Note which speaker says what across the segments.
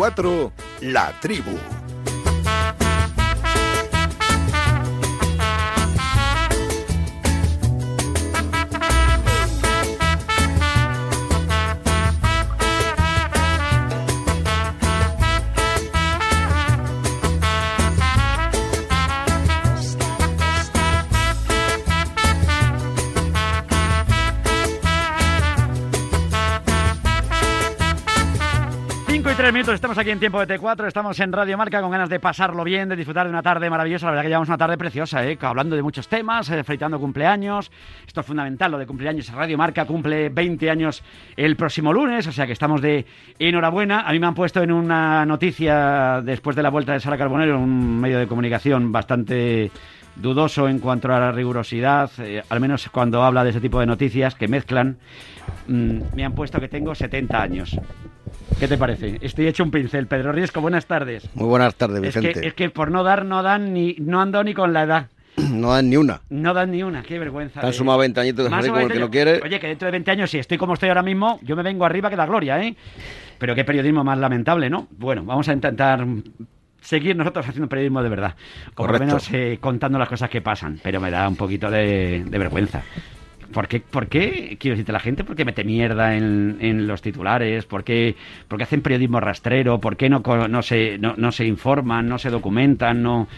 Speaker 1: En T4, La Tribu.
Speaker 2: 3 minutos, estamos aquí en tiempo de T4, estamos en Radio Marca con ganas de pasarlo bien, de disfrutar de una tarde maravillosa. La verdad que llevamos una tarde preciosa, ¿eh? hablando de muchos temas, eh, felicitando cumpleaños. Esto es fundamental, lo de cumpleaños. Radio Marca cumple 20 años el próximo lunes, o sea que estamos de enhorabuena. A mí me han puesto en una noticia después de la vuelta de Sara Carbonero, un medio de comunicación bastante dudoso en cuanto a la rigurosidad, eh, al menos cuando habla de ese tipo de noticias que mezclan. Mm, me han puesto que tengo 70 años. ¿Qué te parece? Estoy hecho un pincel. Pedro Riesco, buenas tardes.
Speaker 3: Muy buenas tardes, Vicente.
Speaker 2: Es que, es que por no dar, no dan ni, no ando ni con la edad.
Speaker 3: No dan ni una.
Speaker 2: No dan ni una, qué vergüenza.
Speaker 3: Te han sumado 20 añitos de como el que no quiere.
Speaker 2: Oye, que dentro de 20 años, si estoy como estoy ahora mismo, yo me vengo arriba que la gloria, ¿eh? Pero qué periodismo más lamentable, ¿no? Bueno, vamos a intentar seguir nosotros haciendo periodismo de verdad. O por lo menos eh, contando las cosas que pasan. Pero me da un poquito de, de vergüenza. ¿Por qué, ¿Por qué, quiero decirte, la gente, por qué mete mierda en, en los titulares? ¿Por qué, por qué hacen periodismo rastrero? ¿Por qué no, no, se, no, no se informan, no se documentan, no...?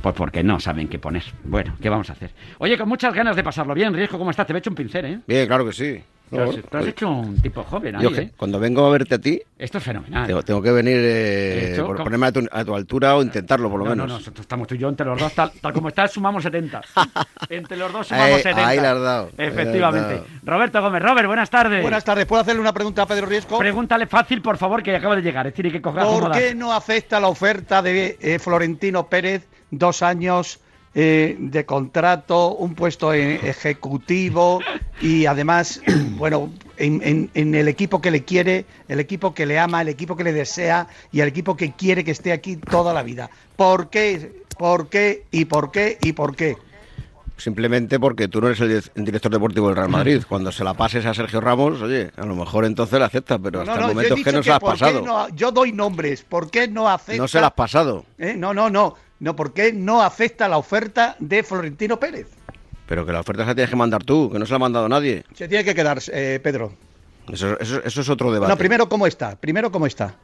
Speaker 2: Pues porque no saben qué poner. Bueno, ¿qué vamos a hacer? Oye, con muchas ganas de pasarlo bien, Riesgo, ¿cómo estás? Te he hecho un pincel, ¿eh?
Speaker 3: Bien, claro que sí.
Speaker 2: Tú has, hecho un tipo joven
Speaker 3: ahí, Yo,
Speaker 2: ¿eh?
Speaker 3: Cuando vengo a verte a ti...
Speaker 2: Esto es fenomenal.
Speaker 3: Tengo, que venir, eh, por ponerme a tu, altura o intentarlo, por lo menos.
Speaker 2: No, no, estamos tú y yo entre los dos, tal, como está, sumamos 70. entre los dos sumamos 70.
Speaker 3: Ahí la has dado.
Speaker 2: Efectivamente. Roberto Gómez. Robert, buenas tardes.
Speaker 4: Buenas tardes. ¿Puedo hacerle una pregunta a Pedro Riesco?
Speaker 2: Pregúntale fácil, por favor, que acaba de llegar. Es decir, que coger
Speaker 4: ¿Por qué no acepta la oferta de eh, Florentino Pérez dos años eh, de contrato, un puesto ejecutivo y además, bueno, en, el equipo que le quiere, el equipo que le ama, el equipo que le desea y el equipo que quiere que esté aquí toda la vida. ¿Por qué? ¿Por qué? ¿Y por qué? ¿Y por qué?
Speaker 3: Simplemente porque tú no eres el, director deportivo del Real Madrid. Cuando se la pases a Sergio Ramos, oye, a lo mejor entonces la acepta, pero hasta el momento es que no se la has pasado.
Speaker 4: yo doy nombres, ¿por qué no acepta?
Speaker 3: No se la has pasado.
Speaker 4: ¿Eh? No, no, no. No, ¿por qué no acepta la oferta de Florentino Pérez?
Speaker 3: Pero que la oferta se la tienes que mandar tú, que no se la ha mandado nadie.
Speaker 4: Se tiene que quedar, eh, Pedro.
Speaker 3: Eso, es otro debate.
Speaker 4: No, primero, ¿cómo está? Primero, ¿cómo está?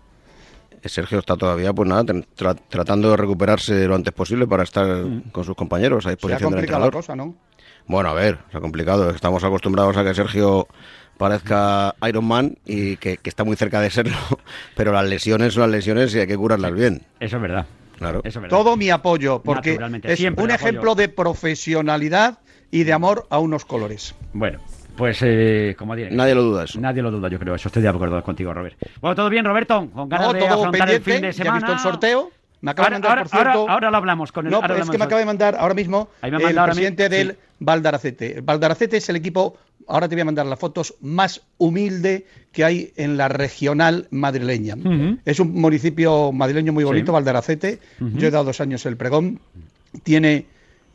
Speaker 3: Eh, Sergio está todavía, pues nada, tratando de recuperarse lo antes posible para estar mm. con sus compañeros a disposición
Speaker 4: se ha
Speaker 3: la
Speaker 4: cosa, ¿no?
Speaker 3: Bueno, a ver, se ha complicado. Estamos acostumbrados a que Sergio parezca Iron Man y que, que está muy cerca de serlo, pero las lesiones son las lesiones y hay que curarlas bien.
Speaker 2: Eso es verdad.
Speaker 4: Todo mi apoyo, porque es un ejemplo de profesionalidad y de amor a unos colores.
Speaker 2: Bueno, pues eh, como
Speaker 3: diré, Nadie lo duda eso.
Speaker 2: Nadie lo duda, yo creo. Eso estoy de acuerdo contigo, Robert. Bueno, ¿todo bien, Roberto? Con ganas de afrontar el fin de semana.
Speaker 4: visto el sorteo?
Speaker 2: Me acaba ahora, de mandar, por cierto... Ahora, lo hablamos con
Speaker 4: el... No, es que me acaba de mandar ahora mismo el presidente del Valdaracete. El Valdaracete es el equipo ahora te voy a mandar las fotos más humilde que hay en la regional madrileña. Es un municipio madrileño muy bonito, Valdaracete. Yo he dado dos años el pregón. Tiene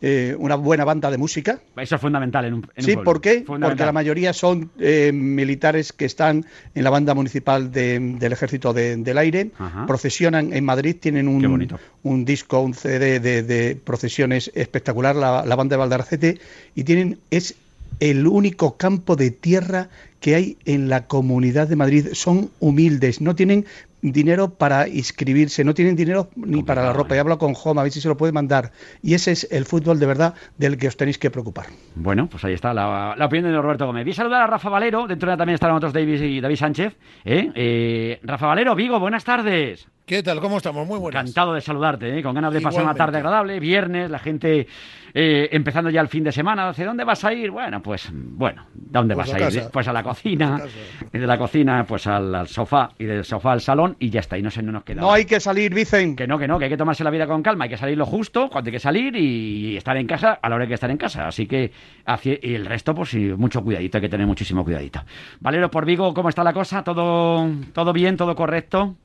Speaker 4: eh, una buena banda de música.
Speaker 2: Eso es fundamental en un,
Speaker 4: Sí, ¿por qué? Porque la mayoría son eh, militares que están en la banda municipal del Ejército del Aire, procesionan en Madrid, tienen un, un disco, un CD de, procesiones espectacular, la, la, banda de Valdaracete, y tienen, es el único campo de tierra que hay en la comunidad de Madrid. Son humildes, no tienen dinero para inscribirse, no tienen dinero ni para la ropa. Y hablo con Joma, a ver si se lo puede mandar. Y ese es el fútbol de verdad del que os tenéis que preocupar.
Speaker 2: Bueno, pues ahí está la, opinión de Roberto Gómez. Voy a saludar a Rafa Valero, dentro de también estarán otros David y David Sánchez. ¿eh? Eh, Rafa Valero, Vigo, buenas tardes.
Speaker 5: ¿Qué tal? ¿Cómo estamos? Muy buenas.
Speaker 2: Encantado de saludarte, ¿eh? con ganas de pasar una tarde agradable, viernes, la gente eh, empezando ya el fin de semana. ¿Hacia dónde vas a ir? Bueno, pues, bueno, ¿dónde pues vas a, ir? Pues a la cocina, y de la cocina pues al, sofá, y del sofá al salón, y ya está, y no sé, no nos queda.
Speaker 4: No hay que salir, dicen.
Speaker 2: Que no, que no, que hay que tomarse la vida con calma, hay que salir lo justo, cuando hay que salir y estar en casa a la hora que estar en casa. Así que, y el resto, pues mucho cuidadito, hay que tener muchísimo cuidadito. Valero, por Vigo, ¿cómo está la cosa? ¿Todo, todo bien, todo correcto?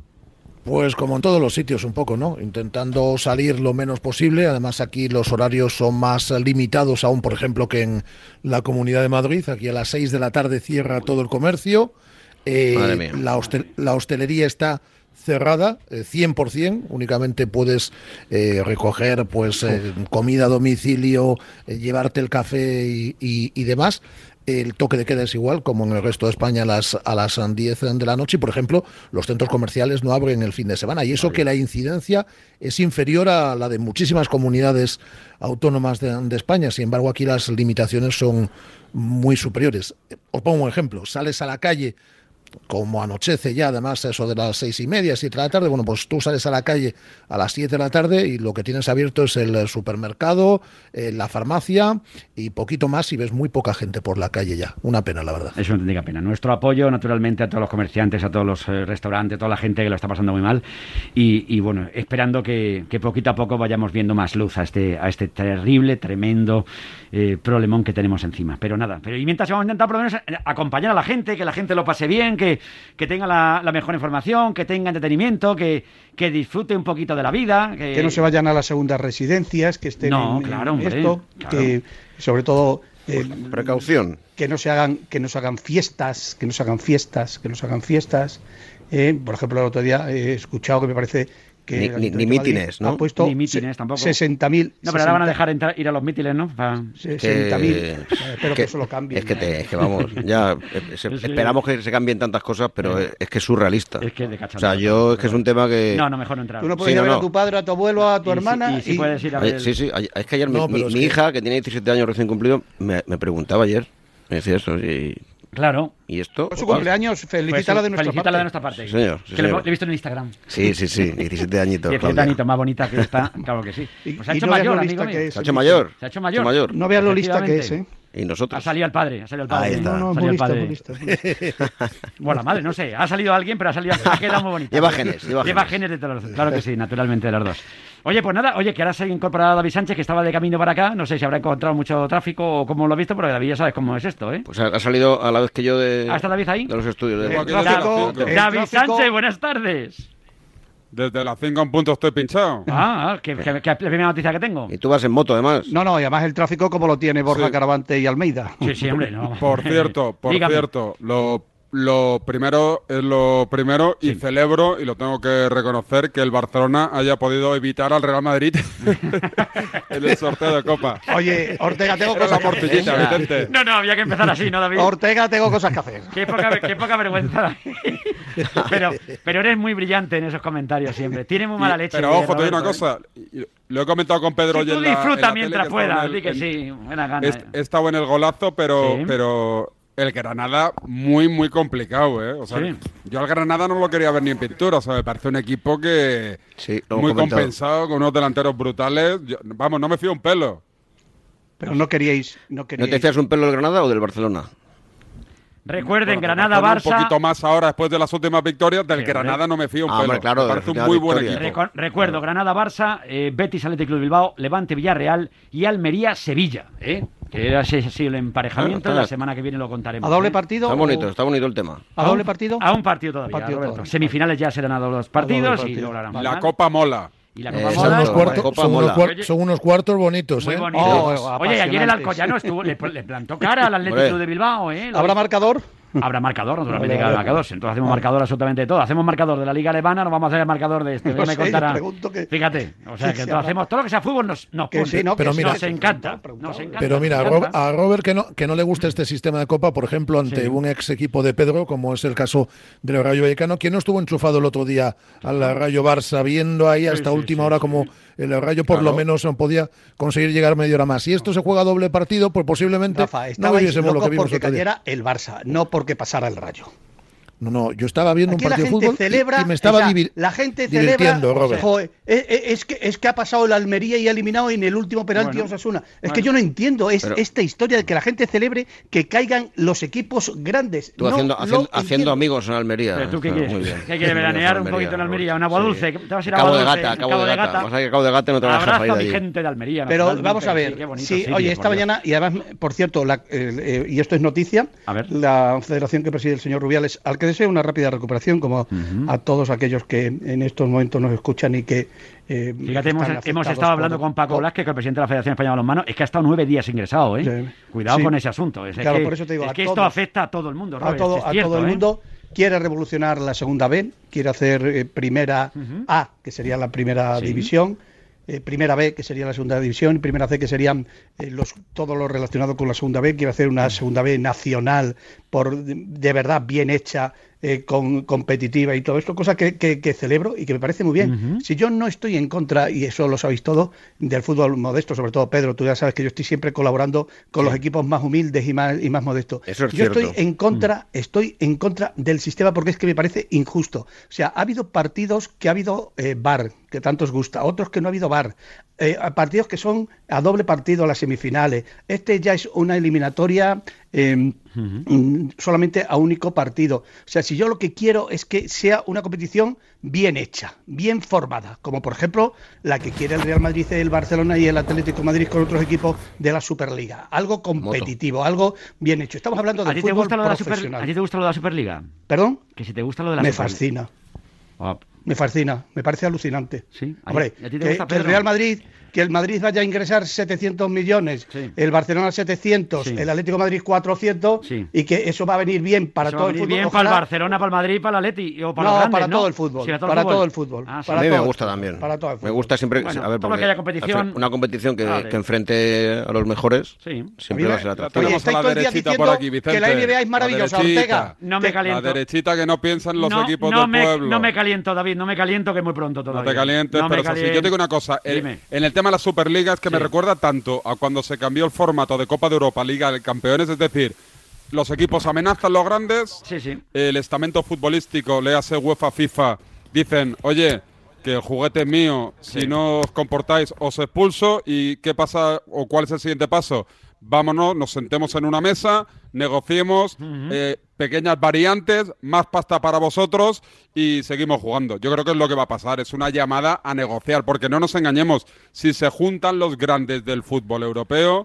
Speaker 5: Pues como en todos los sitios un poco, ¿no? Intentando salir lo menos posible. Además aquí los horarios son más limitados aún, por ejemplo, que en la Comunidad de Madrid. Aquí a las 6 de la tarde cierra todo el comercio. Eh, la, la hostelería está cerrada, 100%, eh, únicamente puedes eh, recoger pues eh, comida a domicilio, llevarte el café y, demás. El toque de queda es igual, como en el resto de España a las, a las 10 de la noche. Y, por ejemplo, los centros comerciales no abren el fin de semana. Y eso que la incidencia es inferior a la de muchísimas comunidades autónomas de, de España. Sin embargo, aquí las limitaciones son muy superiores. Os pongo un ejemplo. Sales a la calle como anochece ya, además eso de las seis y media, siete de la tarde, bueno, pues tú sales a la calle a las siete de la tarde y lo que tienes abierto es el supermercado, eh, la farmacia y poquito más y ves muy poca gente por la calle ya. Una pena, la verdad.
Speaker 2: Es una auténtica pena. Nuestro apoyo, naturalmente, a todos los comerciantes, a todos los eh, restaurantes, a toda la gente que lo está pasando muy mal y, bueno, esperando que, poquito a poco vayamos viendo más luz a este, a este terrible, tremendo eh, problemón que tenemos encima. Pero nada, pero y mientras vamos a intentar por lo menos acompañar a la gente, que la gente lo pase bien, que, que tenga la, mejor información, que tenga entretenimiento, que, que disfrute un poquito de la vida.
Speaker 4: Que... no se vayan a las segundas residencias, que estén
Speaker 2: en, claro,
Speaker 4: esto, que sobre todo
Speaker 3: eh, precaución
Speaker 4: que no se hagan que no se hagan fiestas que no se hagan fiestas que no se hagan fiestas eh, por ejemplo el otro día he escuchado que me parece
Speaker 3: ni, ni, mítines, ¿no?
Speaker 4: Ha puesto
Speaker 2: ni mítines tampoco.
Speaker 4: 60.000.
Speaker 2: No, pero ahora van a dejar entrar, ir a los mítines, ¿no?
Speaker 4: 60.000. Espero que, eso lo cambie.
Speaker 3: Es que, te, es que vamos, ya eh, esperamos que se cambien tantas cosas, pero es que es surrealista.
Speaker 2: Es que de
Speaker 3: O sea, yo es que es un tema que.
Speaker 2: No, no, mejor no entrar.
Speaker 4: Tú no puedes ir a ver a tu padre, a tu abuelo, a tu hermana.
Speaker 2: Y, si puedes ir a ver.
Speaker 3: Sí, sí. Es que ayer mi, mi hija, que tiene 17 años recién cumplido, me, me preguntaba ayer. Me decía eso. Y
Speaker 2: Claro.
Speaker 3: ¿Y esto?
Speaker 4: Por su cumpleaños, felicítala de nuestra
Speaker 2: felicítala parte. de nuestra parte.
Speaker 3: Sí, señor.
Speaker 2: que Le, he visto en Instagram.
Speaker 3: Sí, sí, sí. 17 añitos.
Speaker 2: 17 añitos, más bonita que está. Claro que sí. Pues se ha hecho mayor, amigo mío.
Speaker 3: Se ha hecho mayor.
Speaker 2: Se ha hecho mayor.
Speaker 4: No veas lo lista que es, ¿eh?
Speaker 3: Y nosotros.
Speaker 2: Ha salido el padre, ha salido el padre.
Speaker 3: Ahí está.
Speaker 4: No, no, lista, muy lista,
Speaker 2: bueno, la madre, no sé. Ha salido alguien, pero ha salido. Ha quedado muy bonita.
Speaker 3: Lleva genes.
Speaker 2: Lleva, lleva genes. de todos los Claro que sí, naturalmente de los dos. Oye, pues nada, oye, que ahora se ha incorporado David Sánchez, que estaba de camino para acá. No sé si habrá encontrado mucho tráfico o cómo lo ha visto, pero David ya sabes cómo es esto, ¿eh?
Speaker 3: Pues ha, salido a la vez que yo de.
Speaker 2: ¿Ah, está David ahí?
Speaker 3: De los estudios. De...
Speaker 2: Eh, David Sánchez, buenas tardes.
Speaker 6: Desde las 5 en punto estoy pinchado.
Speaker 2: Ah, que, es la primera noticia que tengo.
Speaker 3: Y tú vas en moto, además.
Speaker 4: No, no, y además el tráfico como lo tiene Borja Caravante y Almeida.
Speaker 2: Sí, sí, hombre, no.
Speaker 6: Por cierto, por cierto, lo lo primero es lo primero y celebro y lo tengo que reconocer que el Barcelona haya podido evitar al Real Madrid en el sorteo de Copa.
Speaker 4: Oye, Ortega, tengo cosas
Speaker 6: que hacer.
Speaker 2: No, no, había que empezar así, ¿no, David?
Speaker 4: Ortega, tengo cosas que hacer.
Speaker 2: Qué poca, qué poca vergüenza. pero, pero eres muy brillante en esos comentarios siempre. Tiene muy mala leche.
Speaker 6: Pero ojo, te digo una cosa. Lo he comentado con Pedro
Speaker 2: si tú disfruta mientras puedas, di que sí, buena gana.
Speaker 6: He estado en el golazo, pero, pero el Granada muy, muy complicado, ¿eh? O sea, yo al Granada no lo quería ver ni en pintura, o sea, me parece un equipo que
Speaker 3: sí,
Speaker 6: muy compensado, con unos delanteros brutales. vamos, no me fío un pelo.
Speaker 4: Pero no queríais, no queríais.
Speaker 3: ¿No te fías un pelo del Granada o del Barcelona?
Speaker 2: Recuerden, Granada-Barça.
Speaker 6: Un poquito más ahora, después de las últimas victorias, del Granada no me fío un ah, pelo.
Speaker 3: claro,
Speaker 6: me parece un muy buen equipo.
Speaker 2: recuerdo, Granada-Barça, eh, Betis Atlético de Bilbao, Levante-Villarreal y Almería-Sevilla. ¿eh? Que era así, el emparejamiento. la semana que viene lo contaremos.
Speaker 4: ¿A doble ¿eh? partido?
Speaker 3: Está bonito, está bonito el tema.
Speaker 4: ¿A, doble partido?
Speaker 2: A un partido todavía. Semifinales ya serán a dos partidos y lo.
Speaker 6: La Copa mola.
Speaker 5: Y la Copa son, unos cuartos, son, unos cuartos bonitos, ¿eh?
Speaker 2: Oh, Oye, ayer el Alcoyano estuvo, le, le plantó cara al Atlético de Bilbao, ¿eh?
Speaker 4: ¿Habrá marcador?
Speaker 2: Habrá marcador, naturalmente que habrá marcador. Entonces hacemos marcador absolutamente de todo. Hacemos marcador de la Liga Alemana, nos vamos a hacer el marcador de este. me contará. Fíjate, o sea, que hacemos todo lo que sea fútbol nos, nos,
Speaker 5: pero mira,
Speaker 2: nos, encanta,
Speaker 5: Pero mira, a Robert que no, que no le gusta este sistema de Copa, por ejemplo, ante un ex equipo de Pedro, como es el caso del Rayo Vallecano, quien no estuvo enchufado el otro día al Rayo Barça, viendo ahí hasta última hora como el Rayo por lo menos no podía conseguir llegar media hora más. Si esto se juega doble partido, pues posiblemente no lo que vimos
Speaker 4: porque cayera el Barça, no porque pasara el Rayo.
Speaker 5: No, no, yo estaba viendo un partido de fútbol
Speaker 4: celebra,
Speaker 5: y, me estaba
Speaker 4: La gente divirtiendo,
Speaker 5: Robert.
Speaker 4: Eh, eh, es, que, es que ha pasado el Almería y ha eliminado en el último penalti a Osasuna. Es que yo no entiendo es esta historia de que la gente celebre que caigan los equipos grandes.
Speaker 3: Tú haciendo, haciendo, amigos en Almería.
Speaker 2: ¿Tú qué quieres? ¿Qué quieres veranear un poquito en Almería? ¿Un agua dulce? ¿Te vas a ir a
Speaker 3: Cabo de Gata, Cabo de Gata. Vas a ir a Cabo de Gata no te vas a
Speaker 2: de ahí. gente de Almería.
Speaker 4: Pero vamos a ver. Sí, oye, esta mañana, y además, por cierto, eh, y esto es noticia, la federación que preside el señor Rubiales, al que deseo una rápida recuperación como a todos aquellos que en estos momentos nos escuchan y que.
Speaker 2: Eh, Fíjate, hemos, estado hablando con Paco Blasque, que es el presidente de la Federación Española de Balonmano, es que ha estado nueve días ingresado, ¿eh? Cuidado con ese asunto. Es, que, esto afecta a todo el mundo,
Speaker 4: a todo, el ¿eh? mundo. quiere revolucionar la segunda B, quiere hacer eh, primera A, que sería la primera división, eh, primera B, que sería la segunda división, y primera C, que serían eh, los, todo lo relacionado con la segunda B. Quiere hacer una segunda B nacional, por de verdad bien hecha, eh, con, competitiva y todo esto, cosa que, que, celebro y que me parece muy bien. Si yo no estoy en contra, y eso lo sabéis todo, del fútbol modesto, sobre todo Pedro, tú ya sabes que yo estoy siempre colaborando con los equipos más humildes y más, y más modestos. yo estoy en contra, mm. estoy en contra del sistema porque es que me parece injusto. O sea, ha habido partidos que ha habido eh, bar, que tanto os gusta, otros que no ha habido bar, eh, partidos que son a doble partido las semifinales. Este ya es una eliminatoria em, mm, solamente a único partido. O sea, si yo lo que quiero es que sea una competición bien hecha, bien formada, como por ejemplo la que quiere el Real Madrid, el Barcelona y el Atlético Madrid con otros equipos de la Superliga. Algo competitivo, algo bien hecho. Estamos hablando de fútbol profesional.
Speaker 2: ¿A ti te gusta lo de la Superliga?
Speaker 4: ¿Perdón?
Speaker 2: Que si te gusta lo de la
Speaker 4: Me fascina. Ah. Me fascina, me parece alucinante. Sí, Hombre, que, el Real Madrid que el Madrid vaya a ingresar 700 millones, el Barcelona 700, el Atlético Madrid 400 y que eso va a venir bien para todo el fútbol.
Speaker 2: bien para el Barcelona, para el Madrid, para el Atleti o para
Speaker 4: no, para todo el fútbol, para todo el fútbol.
Speaker 3: Ah, a mí me gusta también. Para todo el fútbol. Me gusta siempre a ver, porque competición, una competición que, que, enfrente a los mejores siempre va a ser atractiva.
Speaker 6: Oye, estáis todo el día diciendo que
Speaker 4: la NBA es maravillosa, Ortega.
Speaker 2: No me caliento.
Speaker 6: La derechita que no piensan los equipos del pueblo.
Speaker 2: No me caliento, David, no me caliento que muy pronto todavía.
Speaker 6: No te calientes, pero yo te digo una cosa, en el tema de la Superliga que me recuerda tanto a cuando se cambió el formato de Copa de Europa, Liga de Campeones, es decir, los equipos amenazan los grandes, el estamento futbolístico, le hace UEFA, FIFA, dicen, oye, que el juguete es mío, si no os comportáis os expulso y qué pasa o cuál es el siguiente paso. Vámonos, nos sentemos en una mesa, negociemos, pequeñas variantes, más pasta para vosotros y seguimos jugando. Yo creo que es lo que va a pasar, es una llamada a negociar, porque no nos engañemos, si se juntan los grandes del fútbol europeo,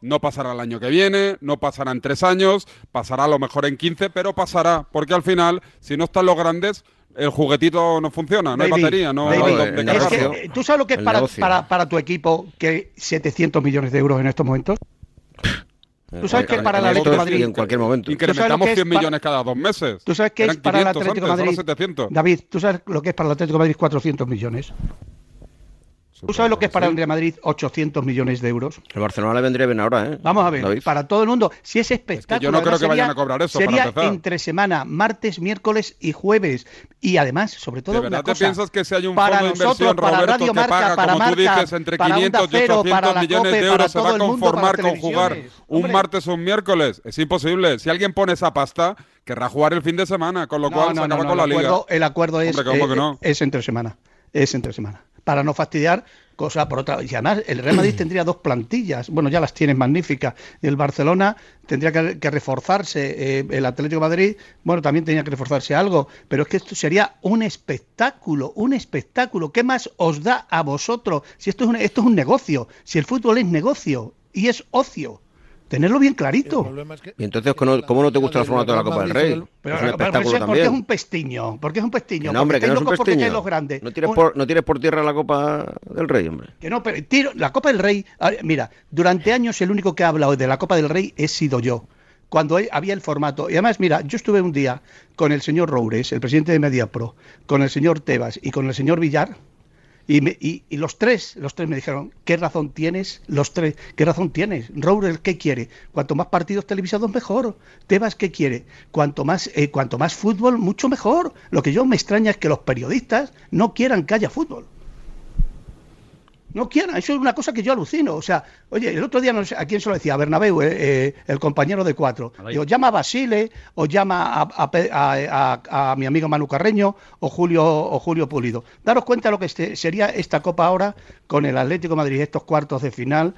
Speaker 6: no pasará el año que viene, no pasará en tres años, pasará a lo mejor en quince, pero pasará, porque al final, si no están los grandes, el juguetito no funciona, no hay batería, no, hay
Speaker 4: eh, ¿Tú sabes lo que es para, para, para, tu equipo que 700 millones de euros en estos momentos? ¿Tú sabes que para el Atlético de Madrid
Speaker 3: en cualquier momento
Speaker 6: incrementamos 100 millones cada dos meses?
Speaker 4: ¿Tú sabes que es para el Atlético de Madrid? David, ¿tú sabes lo que es para el Atlético de Madrid 400 millones? ¿Tú sabes lo que es para el Real Madrid 800 millones de euros?
Speaker 3: El Barcelona le vendría bien ahora, ¿eh?
Speaker 4: Vamos a ver, para todo el mundo. Si es espectáculo.
Speaker 6: yo no creo que vayan a cobrar eso.
Speaker 4: Sería entre semana, martes, miércoles y jueves. Y además, sobre todo,
Speaker 6: ¿De verdad te piensas que si hay un fondo de inversión, Roberto, que paga, para como tú dices, entre 500 y 800 millones de euros, se va a conformar con jugar un martes o un miércoles? Es imposible. Si alguien pone esa pasta, querrá jugar el fin de semana, con lo cual se acaba con la liga.
Speaker 4: El acuerdo es, eh, es entre semana. Es entre semana para no fastidiar cosa por otra. Y además, el Real Madrid tendría dos plantillas, bueno, ya las tiene magníficas. El Barcelona tendría que, reforzarse, eh, el Atlético de Madrid, bueno, también tenía que reforzarse algo, pero es que esto sería un espectáculo, un espectáculo. ¿Qué más os da a vosotros? Si esto es esto es un negocio, si el fútbol es negocio y es ocio tenerlo bien clarito.
Speaker 3: y entonces, ¿cómo no te gusta el formato de la Copa del Rey?
Speaker 4: Pero, es un espectáculo también. Porque es un pestiño. Porque es un pestiño.
Speaker 3: no, hombre, que no es un pestiño. Los grandes. No tires, por, no tires por tierra la Copa del Rey, hombre.
Speaker 4: Que no, pero tiro, la Copa del Rey. Mira, durante años el único que ha hablado de la Copa del Rey he sido yo. Cuando había el formato. Y además, mira, yo estuve un día con el señor Roures, el presidente de Mediapro, con el señor Tebas y con el señor Villar y, y, los tres, los tres me dijeron, ¿qué razón tienes? Los tres, ¿qué razón tienes? Rourel, ¿qué quiere? Cuanto más partidos televisados, mejor. Tebas, ¿qué quiere? Cuanto más, eh, cuanto más fútbol, mucho mejor. Lo que yo me extraña es que los periodistas no quieran que haya fútbol no quieran. Eso es una cosa que yo alucino. O sea, oye, el otro día no sé a quién se lo decía, a Bernabéu, eh, eh, el compañero de cuatro. Digo, llama a Basile o llama a, mi amigo Manu Carreño o Julio o Julio Pulido. Daros cuenta de lo que este, sería esta Copa ahora con el Atlético Madrid, estos cuartos de final,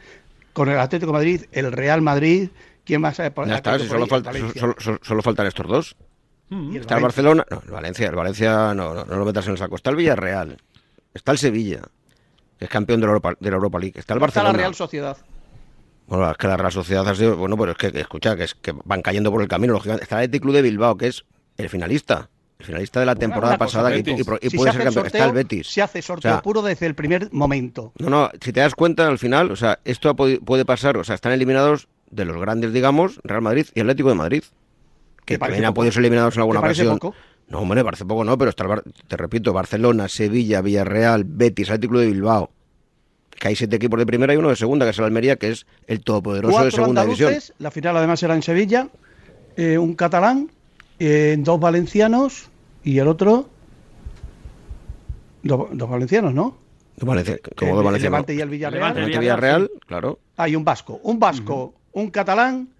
Speaker 4: con el Atlético Madrid, el Real Madrid. ¿Quién más sabe
Speaker 3: por Ya está, si solo, solo, faltan estos dos. Mm. Está el Barcelona, no, el Valencia, el Valencia no, no, no lo metas en el saco. Está el Villarreal, está el Sevilla es campeón de la Europa, de la Europa League. Está el Barcelona.
Speaker 4: Está la Real Sociedad.
Speaker 3: Bueno, es que la Real Sociedad ha sido, bueno, pero es que, escucha, que es que van cayendo por el camino. Está el Athletic Club de Bilbao, que es el finalista. El finalista de la temporada pasada y, puede ser campeón. está el Betis.
Speaker 4: Se hace sorteo puro desde el primer momento.
Speaker 3: No, no, si te das cuenta, al final, o sea, esto puede pasar, o sea, están eliminados de los grandes, digamos, Real Madrid y Atlético de Madrid. que también ha podido ser eliminados en alguna ocasión. No, hombre, parece poco, no, pero está, te repito, Barcelona, Sevilla, Villarreal, Betis, Atlético de Bilbao. Que hay siete equipos de primera y uno de segunda, que es el Almería, que es el todopoderoso de segunda división.
Speaker 4: La final además será en Sevilla, eh, un catalán, eh, dos valencianos y el otro. Dos, valencianos, ¿no?
Speaker 3: Dos valencianos. como dos valencianos.
Speaker 4: Levante y el Villarreal.
Speaker 3: Levante, Villarreal, claro.
Speaker 4: Hay un vasco. Un vasco, un catalán.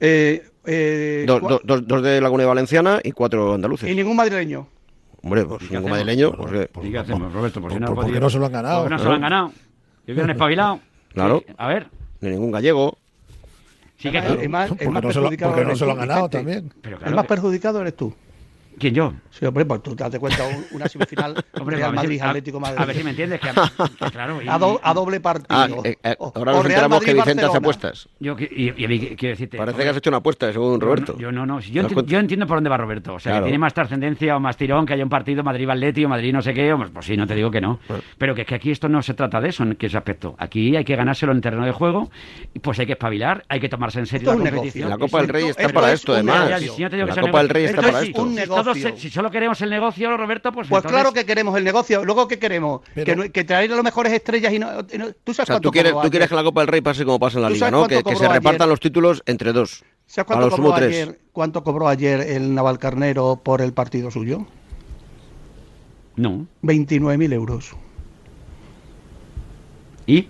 Speaker 4: Eh,
Speaker 3: eh dos, dos, de Laguna Valenciana y cuatro andaluces.
Speaker 4: Y ningún madrileño.
Speaker 3: Hombre, pues ningún madrileño.
Speaker 2: Pues, ¿Y qué hacemos, Roberto?
Speaker 5: Pues no, porque no se lo han ganado.
Speaker 2: Porque no se lo han ganado. Hubieran espabilado.
Speaker 3: Claro.
Speaker 2: A ver.
Speaker 3: Ni ningún gallego.
Speaker 4: Sí que es más,
Speaker 5: porque, no se, lo, porque no se lo han ganado también.
Speaker 4: Pero el más perjudicado eres tú.
Speaker 2: ¿Quién yo?
Speaker 4: Sí, hombre, pues tú te das cuenta una semifinal hombre, Real Madrid, Atlético Madrid.
Speaker 2: A ver si me entiendes, que, claro.
Speaker 4: Y, a, doble partido. Ah,
Speaker 3: eh, eh, ahora nos enteramos que Vicente hace apuestas.
Speaker 2: Yo, y, y, quiero decirte...
Speaker 3: Parece que has hecho una apuesta, según Roberto.
Speaker 2: Yo no, no. Yo, entiendo por dónde va Roberto. O sea, que tiene más trascendencia o más tirón que haya un partido Madrid-Atleti o Madrid no sé qué. Pues sí, no te digo que no. Pero que, que aquí esto no se trata de eso, en ese aspecto. Aquí hay que ganárselo en terreno de juego, y pues hay que espabilar, hay que tomarse en serio la competición.
Speaker 3: La Copa del Rey está para esto, además. La Copa del Rey está para esto.
Speaker 2: Si solo queremos el negocio, Roberto, pues.
Speaker 4: Pues claro que queremos el negocio. Luego, ¿qué queremos? que, que traer a las mejores estrellas y no. ¿Tú sabes
Speaker 3: o tú quieres, tú quieres que la Copa del Rey pase como pasa en la Liga, ¿no? Que, se repartan los títulos entre dos.
Speaker 4: ¿Sabes cuánto, cobró ayer, cuánto cobró ayer el Navalcarnero por el partido suyo?
Speaker 2: No.
Speaker 4: 29.000 euros.
Speaker 2: ¿Y?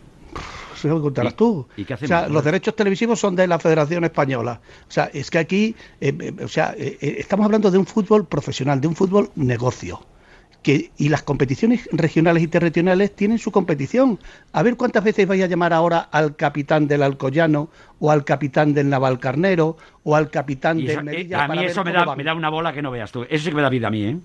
Speaker 4: Se lo contarás tú.
Speaker 2: ¿Y qué
Speaker 4: o sea, los derechos televisivos son de la Federación Española. O sea, es que aquí, eh, eh, o sea, eh, estamos hablando de un fútbol profesional, de un fútbol negocio. Que, y las competiciones regionales y territoriales tienen su competición. A ver cuántas veces vais a llamar ahora al capitán del Alcoyano o al capitán del Navalcarnero o al capitán del Melilla.
Speaker 2: A mí eso me da, me da, una bola que no veas tú. Eso sí que me da vida a mí, ¿eh?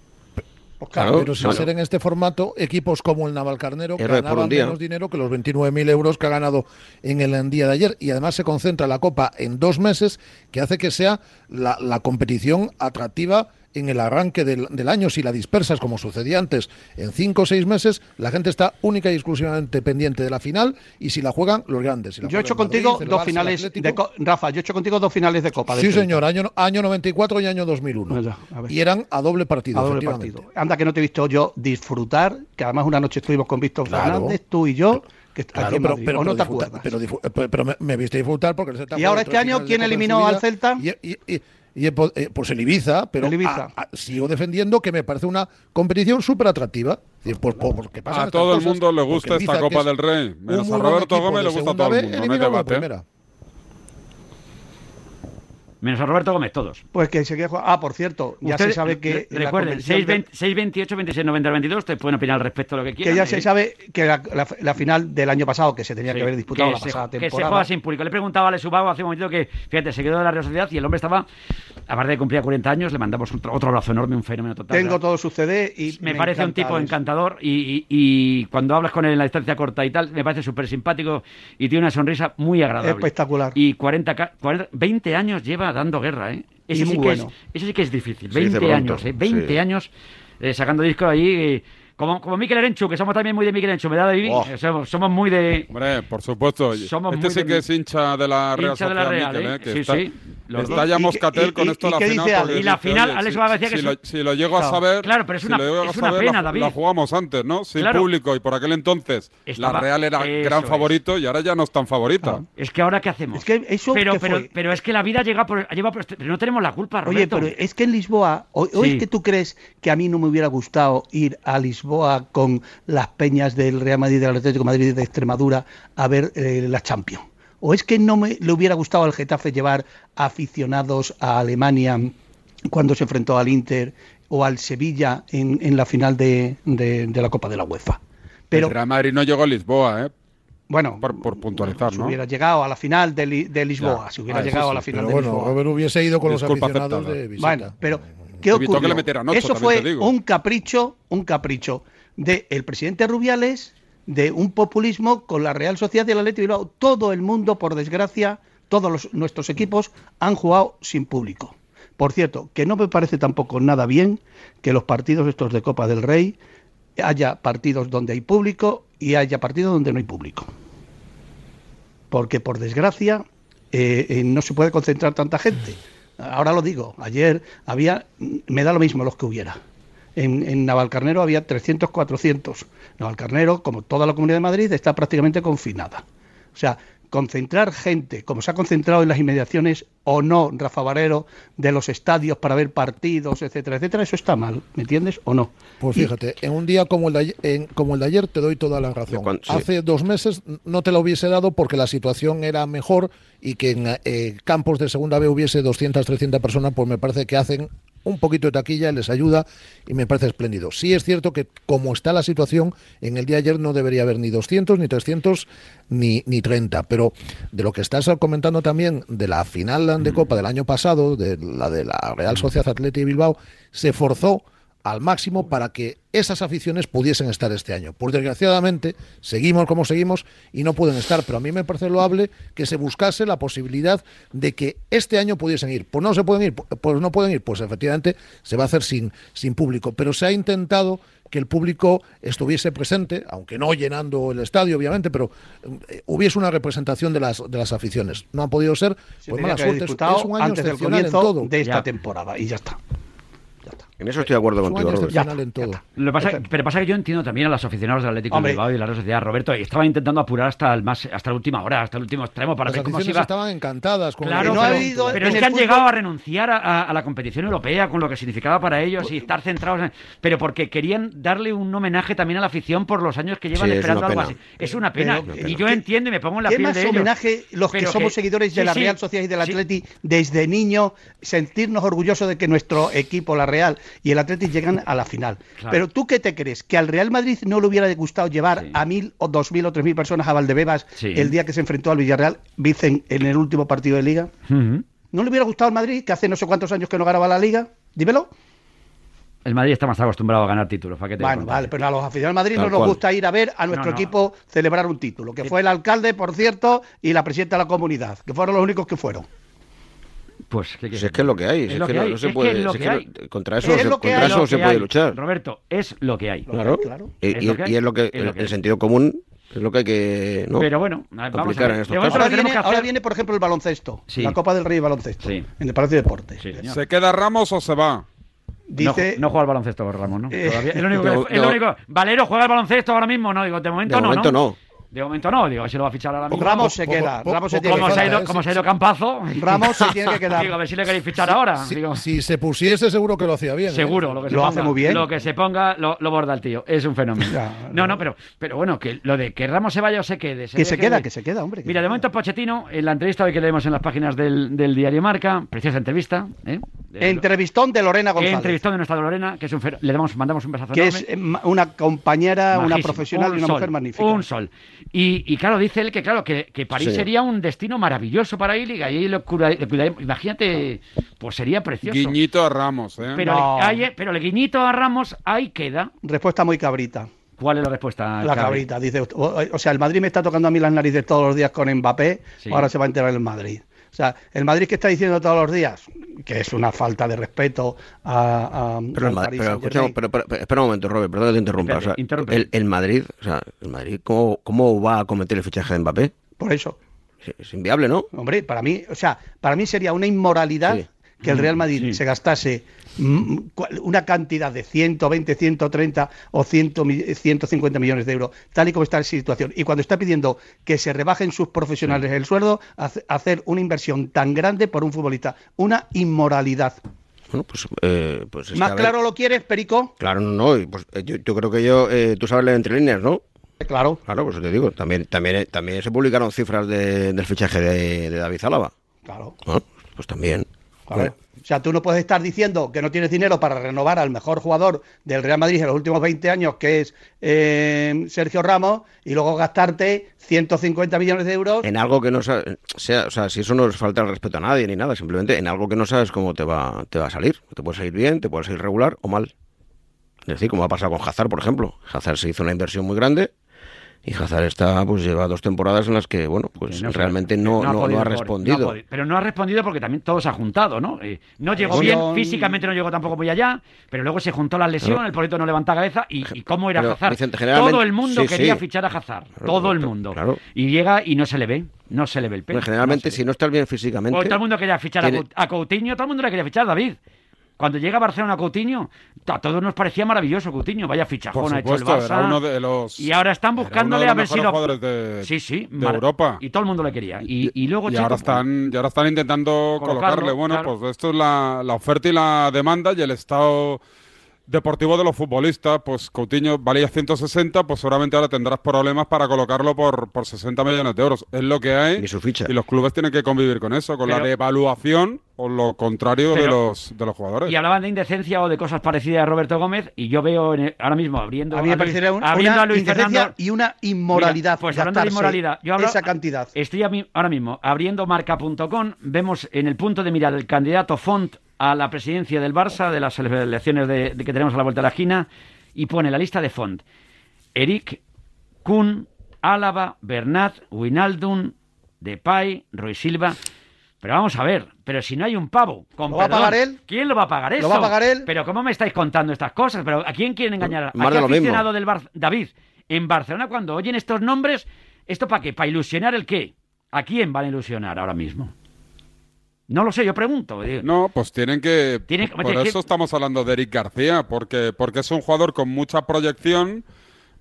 Speaker 5: Pues claro, pero sin ser en este formato, equipos como el Navalcarnero ganaban menos dinero que los 29.000 euros que ha ganado en el día de ayer. Y además se concentra la Copa en dos meses, que hace que sea la, la competición atractiva en el arranque del, año, si la dispersas como sucedía antes en cinco o seis meses, la gente está única y exclusivamente pendiente de la final y si la juegan los grandes.
Speaker 4: yo he hecho contigo dos finales de Rafa, yo he hecho contigo dos finales de Copa.
Speaker 5: sí, señor, año, año 94 y año 2001. y eran a doble partido. A doble partido.
Speaker 4: Anda que no te he visto yo disfrutar, que además una noche estuvimos con Víctor Fernández, tú y yo. Que
Speaker 5: claro, pero, pero, no te acuerdas. Pero, me, viste disfrutar porque el
Speaker 4: Celta Y ahora este año, ¿quién eliminó al Celta?
Speaker 5: y eh, pues el Ibiza, pero sigo defendiendo que me parece una competición súper atractiva. Pues,
Speaker 6: porque a todo el mundo le gusta esta Copa del Rey, menos a Roberto Gómez le gusta a todo el mundo, no hay debate.
Speaker 2: Menos a Roberto Gómez, todos.
Speaker 4: Pues que se jugar. Ah, por cierto, ya se sabe que.
Speaker 2: Recuerden, 628, 26, 90, 22, te pueden opinar al respecto de lo que quieran.
Speaker 4: Que ya se ¿eh? sabe que la, final del año pasado, que se tenía que haber disputado la pasada temporada.
Speaker 2: Que se juega sin público. Le preguntaba a Ale Subago hace un momento que, fíjate, se quedó de la Real Sociedad y el hombre estaba, aparte de cumplir 40 años, le mandamos otro, abrazo enorme, un fenómeno total.
Speaker 4: Tengo todo su CD y.
Speaker 2: Me, parece un tipo encantador y, y, cuando hablas con él en la distancia corta y tal, me parece súper simpático y tiene una sonrisa muy agradable.
Speaker 4: Espectacular.
Speaker 2: Y 40, 40, 20 años lleva dando guerra, ¿eh? Eso, sí que es, eso sí que es difícil. 20 años, ¿eh? 20 años eh, sacando discos ahí. Eh, como, como Mikel Erenchu, que somos también muy de Mikel Erenchu, me da de vivir. Oh. Somos, muy de.
Speaker 6: Hombre, por supuesto. Somos este sí que es hincha de la Real
Speaker 2: hincha de la Real, ¿eh?
Speaker 6: que sí, está, sí. está ya Moscatel con esto la final.
Speaker 2: Y la final, Alex va a decir que.
Speaker 6: Si, lo, si lo llego a saber.
Speaker 2: Claro, pero es una, es una pena, David.
Speaker 6: La jugamos antes, ¿no? Sin público y por aquel entonces la Real era gran favorito y ahora ya no es tan favorita.
Speaker 2: Es que ahora, ¿qué hacemos?
Speaker 4: Es que eso
Speaker 2: pero, pero, pero es que la vida llega por, lleva por. Pero no tenemos la culpa, Roberto.
Speaker 4: Oye, pero es que en Lisboa. Hoy que tú crees que a mí no me hubiera gustado ir a Lisboa con las peñas del Real Madrid, del Atlético de Madrid de Extremadura a ver eh, la Champions? ¿O es que no me le hubiera gustado al Getafe llevar aficionados a Alemania cuando se enfrentó al Inter o al Sevilla en, la final de, la Copa de la UEFA?
Speaker 6: Pero, el Real Madrid no llegó a Lisboa, ¿eh?
Speaker 4: Bueno,
Speaker 6: por, puntualizar,
Speaker 4: ¿no? Si hubiera llegado a la final de, Lisboa, si hubiera ah, llegado a la final de Lisboa.
Speaker 5: Bueno, hubiese ido con los aficionados de visita.
Speaker 4: Bueno, pero ¿qué ocurrió? Eso fue un capricho, un capricho del presidente Rubiales, de un populismo con la Real Sociedad y el Atlético Bilbao. Todo el mundo, por desgracia, todos nuestros equipos han jugado sin público. Por cierto, que no me parece tampoco nada bien que los partidos estos de Copa del Rey haya partidos donde hay público y haya partidos donde no hay público. Porque por desgracia eh, eh, no se puede concentrar tanta gente. Ahora lo digo, ayer había, me da lo mismo los que hubiera. En, Navalcarnero había 300, 400. Navalcarnero, como toda la Comunidad de Madrid, está prácticamente confinada. O sea, concentrar gente, como se ha concentrado en las inmediaciones o no, Rafa Barrero, de los estadios para ver partidos, etcétera, etcétera, eso está mal, ¿me entiendes o no?
Speaker 5: Pues fíjate, en un día como el, de, en, como el de ayer te doy toda la razón. Hace dos meses no te lo hubiese dado porque la situación era mejor y que en eh, campos de segunda B hubiese 200, 300 personas, pues me parece que hacen un poquito de taquilla, les ayuda y me parece espléndido. Sí es cierto que como está la situación, en el día de ayer no debería haber ni 200, ni 300, ni, ni 30, pero de lo que estás comentando también de la final de Copa del año pasado, de la de la Real Sociedad Atleti Bilbao, se forzó al máximo para que esas aficiones pudiesen estar este año. Pues desgraciadamente seguimos como seguimos y no pueden estar, pero a mí me parece loable que se buscase la posibilidad de que este año pudiesen ir. Pues no se pueden ir, pues no pueden ir, pues efectivamente se va a hacer sin, sin público, pero se ha intentado que el público estuviese presente, aunque no llenando el estadio, obviamente, pero eh, hubiese una representación de las de las aficiones. No han podido ser, pues mala suerte. Es un año
Speaker 4: antes del comienzo de esta temporada y ya está.
Speaker 3: En eso estoy de acuerdo contigo,
Speaker 2: Lo pasa, pero pasa que yo entiendo también a los aficionados del Atlético de Bilbao y la Real Sociedad, Roberto, y estaban intentando apurar hasta el más, hasta la última hora, hasta el último extremo para ver cómo se iba.
Speaker 5: estaban encantadas con
Speaker 2: claro, no pero, pero es que han llegado a renunciar a, la competición europea con lo que significaba para ellos y estar centrados en, pero porque querían darle un homenaje también a la afición por los años que llevan esperando algo así. Es una pena. y yo entiendo y me pongo en la piel de ellos.
Speaker 4: homenaje los que somos seguidores de la Real Sociedad y del Atleti desde niño sentirnos orgullosos de que nuestro equipo, la Real y el Atleti llegan a la final. Pero tú qué te crees? ¿Que al Real Madrid no le hubiera gustado llevar a mil o dos mil o tres mil personas a Valdebebas el día que se enfrentó al Villarreal, Vicen, en el último partido de Liga? ¿No le hubiera gustado al Madrid, que hace no sé cuántos años que no ganaba la Liga? Dímelo.
Speaker 2: El Madrid está más acostumbrado a ganar títulos.
Speaker 4: bueno, vale, pero a los aficionados del Madrid no nos gusta ir a ver a nuestro equipo celebrar un título, que fue el alcalde, por cierto, y la presidenta de la comunidad, que fueron los únicos que fueron.
Speaker 3: Pues, ¿qué es que es lo que hay. Es, que, no, se puede. contra eso, se, contra eso se puede luchar.
Speaker 2: Roberto, es lo que hay.
Speaker 3: Claro. claro. Y, es lo que, el, sentido común es lo que hay que ¿no?
Speaker 2: Pero bueno, vamos
Speaker 4: a ver. Ahora, viene, ahora, viene, por ejemplo, el baloncesto. La Copa del Rey de baloncesto. En el Palacio de Deportes.
Speaker 6: ¿Se queda Ramos o se va?
Speaker 2: Dice, no, juega al baloncesto Ramos, ¿no? Eh, el único, el único, Valero juega al baloncesto ahora mismo, no, digo, de momento
Speaker 3: de
Speaker 2: no.
Speaker 3: Momento no.
Speaker 2: De momento no, digo, a ver si lo va a fichar ahora mismo.
Speaker 4: Ramos se queda. Ramos se tiene
Speaker 2: como, que se ha ido, como se ha ido Campazo.
Speaker 4: Ramos se tiene que quedar.
Speaker 2: Digo, a ver si le queréis fichar ahora.
Speaker 5: Si,
Speaker 2: digo.
Speaker 5: si se pusiese, seguro que lo hacía bien. ¿eh?
Speaker 2: Seguro, lo que se
Speaker 4: lo
Speaker 2: ponga,
Speaker 4: hace muy bien.
Speaker 2: Lo que se ponga, lo, lo borda el tío. Es un fenómeno. no, no, pero, pero bueno, que lo de que Ramos se vaya o se quede.
Speaker 4: que se queda, que se queda, hombre.
Speaker 2: Mira, de momento Pochettino, en la entrevista hoy que leemos en las páginas del, del diario Marca, preciosa entrevista. ¿eh?
Speaker 4: Entrevistón de Lorena González.
Speaker 2: Entrevistón de nuestra Lorena, que es un le damos, mandamos un besazo
Speaker 4: Que es una compañera, una profesional y una mujer magnífica.
Speaker 2: Un sol. Y, y claro, dice él que claro, que, que París sería un destino maravilloso para él y ahí lo Imagínate, pues sería precioso.
Speaker 6: Guiñito a Ramos, ¿eh?
Speaker 2: Pero, pero el guiñito a Ramos ahí queda.
Speaker 4: Respuesta muy cabrita.
Speaker 2: ¿Cuál es la respuesta?
Speaker 4: La cabrita, dice. O, sea, el Madrid me está tocando a mí las narices todos los días con Mbappé, ahora se va a enterar el Madrid. O sea, el Madrid que está diciendo todos los días que es una falta de respeto a,
Speaker 3: pero, el Madrid, pero, espera un momento, Robert, perdón que te interrumpa. o sea, el, Madrid, o sea, el Madrid ¿cómo, ¿cómo va a cometer el fichaje de Mbappé?
Speaker 4: Por eso.
Speaker 3: Es, inviable, ¿no?
Speaker 4: Hombre, para mí, o sea, para mí sería una inmoralidad que el Real Madrid se gastase mm, una cantidad de 120, 130 o 100, 150 millones de euros, tal y como está la situación. Y cuando está pidiendo que se rebajen sus profesionales el sueldo, hacer una inversión tan grande por un futbolista, una inmoralidad.
Speaker 3: Bueno, pues, eh, pues
Speaker 4: ¿Más claro lo quieres, Perico?
Speaker 3: Claro, no, Pues, eh, yo, creo que yo, eh, tú sabes leer entre líneas, ¿no?
Speaker 4: Claro.
Speaker 3: Claro, pues te digo, también, también, también se publicaron cifras del fichaje de, David Zalaba.
Speaker 4: Claro.
Speaker 3: pues también.
Speaker 4: O sea, tú no puedes estar diciendo que no tienes dinero para renovar al mejor jugador del Real Madrid en los últimos 20 años, que es eh, Sergio Ramos, y luego gastarte 150 millones de euros.
Speaker 3: En algo que no sabes, sea, o sea, si eso no es falta de respeto a nadie ni nada, simplemente en algo que no sabes cómo te va, te va a salir. Te puede salir bien, te puede salir regular o mal. Es decir, como ha pasado con Hazard, por ejemplo. Hazard se hizo una inversión muy grande Y Hazard está, pues lleva dos temporadas en las que, bueno, pues realmente no, no, ha, respondido.
Speaker 2: pero no ha respondido porque también todo se ha juntado, ¿no? Eh, no llegó bien, físicamente no llegó tampoco muy allá, pero luego se juntó la lesión, el polito no levanta cabeza y, cómo era Hazard. todo el mundo quería fichar a Hazard, todo el mundo. Y llega y no se le ve, no se le ve el pelo.
Speaker 3: generalmente si no estás bien físicamente...
Speaker 2: todo el mundo quería fichar a Coutinho, todo el mundo le quería fichar a David. Cuando llega a Barcelona Coutinho, a todos nos parecía maravilloso Coutinho, vaya fichajón ha hecho el Barça. y ahora están buscándole a ver si lo
Speaker 6: de, sí, sí, de Europa.
Speaker 2: Y todo el mundo le quería. Y, luego
Speaker 6: y ahora están y ahora están intentando colocarle, bueno, pues esto es la, la oferta y la demanda y el estado deportivo de los futbolistas, pues Coutinho valía 160, pues seguramente ahora tendrás problemas para colocarlo por, por 60 millones de euros. Es lo que hay.
Speaker 3: Y su ficha.
Speaker 6: Y los clubes tienen que convivir con eso, con la devaluación o lo contrario de, los, de los jugadores.
Speaker 2: Y hablaban de indecencia o de cosas parecidas a Roberto Gómez, y yo veo ahora mismo abriendo
Speaker 4: a, mí me una indecencia y una inmoralidad.
Speaker 2: pues hablando de inmoralidad, yo hablo,
Speaker 4: esa cantidad.
Speaker 2: Estoy ahora mismo abriendo marca.com, vemos en el punto de mirar el candidato Font a la presidencia del Barça, de las elecciones de, que tenemos a la vuelta de la esquina, y pone la lista de Font. Eric, Kuhn, Álava, Bernat, Winaldun, Depay, Roy Silva. Pero vamos a ver, pero si no hay un pavo, con
Speaker 4: ¿Lo va a pagar él?
Speaker 2: ¿Quién lo va a pagar eso?
Speaker 4: ¿Lo va a pagar él?
Speaker 2: Pero ¿cómo me estáis contando estas cosas? ¿Pero a quién quieren engañar? ¿A qué aficionado del Bar David, en Barcelona cuando oyen estos nombres, ¿esto para qué? ¿Para ilusionar el qué? ¿A quién van a ilusionar ahora mismo? No lo sé, yo pregunto.
Speaker 6: No, pues tienen que... por eso estamos hablando de Eric García, porque, porque es un jugador con mucha proyección,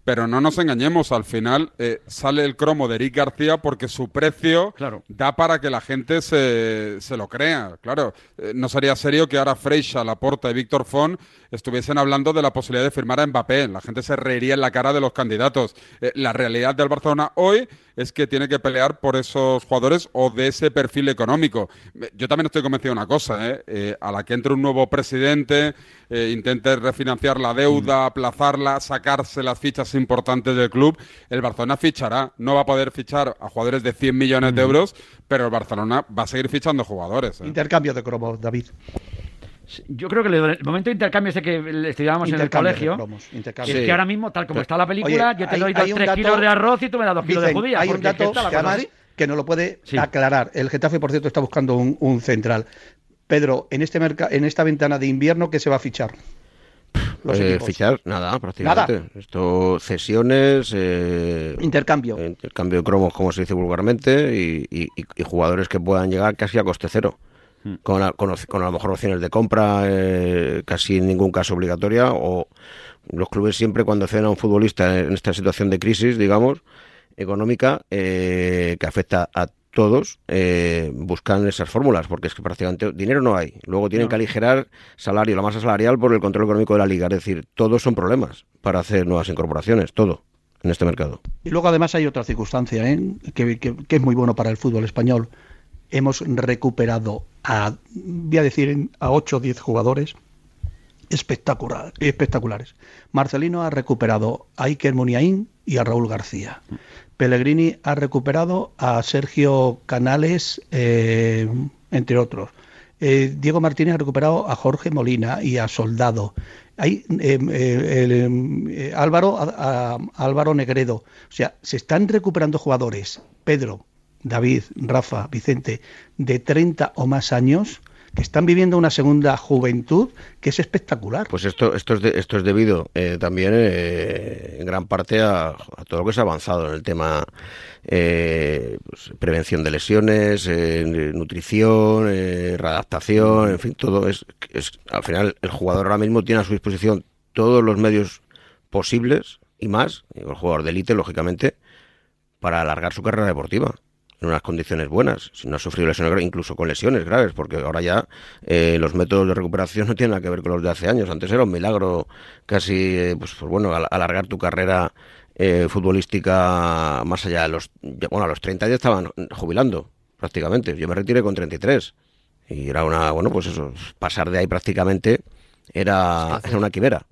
Speaker 6: pero no nos engañemos, al final eh, sale el cromo de Eric García porque su precio da para que la gente se, se lo crea. Claro, eh, no sería serio que ahora Freixa, Laporta y Víctor Font estuviesen hablando de la posibilidad de firmar a Mbappé. La gente se reiría en la cara de los candidatos. Eh, la realidad del Barcelona hoy es que tiene que pelear por esos jugadores o de ese perfil económico. Yo también estoy convencido de una cosa, ¿eh? Eh, a la que entre un nuevo presidente, intente refinanciar la deuda, mm. aplazarla, sacarse las fichas importantes del club, el Barcelona fichará. No va a poder fichar a jugadores de 100 millones de mm. euros, pero el Barcelona va a seguir fichando jugadores.
Speaker 4: Intercambio de cromo, David.
Speaker 2: Yo creo que el momento de intercambio ese que estudiábamos en el colegio, es que ahora mismo, tal como está la película, yo te doy dos, tres kilos de arroz y tú me das dos kilos de judía.
Speaker 4: Hay un dato que además que no lo puede aclarar. El Getafe, por cierto, está buscando un, central. Pedro, en este en esta ventana de invierno, ¿qué se va a fichar?
Speaker 3: Eh, fichar nada prácticamente esto cesiones eh,
Speaker 4: intercambio
Speaker 3: intercambio de cromos como se dice vulgarmente y, jugadores que puedan llegar casi a coste cero. Con, a, con, a lo mejor opciones de compra, eh, casi en ningún caso obligatoria, o los clubes siempre cuando ceden a un futbolista en esta situación de crisis, digamos, económica, eh, que afecta a todos, eh, buscan esas fórmulas, porque es que prácticamente dinero no hay. Luego tienen que aligerar salario, la masa salarial por el control económico de la liga. Es decir, todos son problemas para hacer nuevas incorporaciones, todo en este mercado.
Speaker 4: Y luego además hay otra circunstancia que, que es muy bueno para el fútbol español hemos recuperado a, voy a decir, a 8 o 10 jugadores espectacular, espectaculares. Marcelino ha recuperado a Iker Muniain y a Raúl García. Pellegrini ha recuperado a Sergio Canales, eh, entre otros. Eh, Diego Martínez ha recuperado a Jorge Molina y a Soldado. Hay eh, Álvaro, Álvaro Negredo. O sea, se están recuperando jugadores. Pedro, David, Rafa, Vicente, de 30 o más años que están viviendo una segunda juventud que es espectacular.
Speaker 3: Pues esto, esto, es, esto es debido eh, también eh, en gran parte a, todo lo que se ha avanzado en el tema eh, pues, prevención de lesiones, nutrición, readaptación, en fin, todo es, es, al final el jugador ahora mismo tiene a su disposición todos los medios posibles y más, el jugador de élite, lógicamente, para alargar su carrera deportiva en unas condiciones buenas, si no ha sufrido lesiones graves, incluso con lesiones graves, porque ahora ya eh, los métodos de recuperación no tienen nada que ver con los de hace años. Antes era un milagro casi, eh, pues, pues, bueno, alargar tu carrera eh, futbolística más allá de los... Bueno, a los 30 ya estaban jubilando, prácticamente. Yo me retiré con 33. Y era una, bueno, pues eso, pasar de ahí prácticamente era, era una quimera.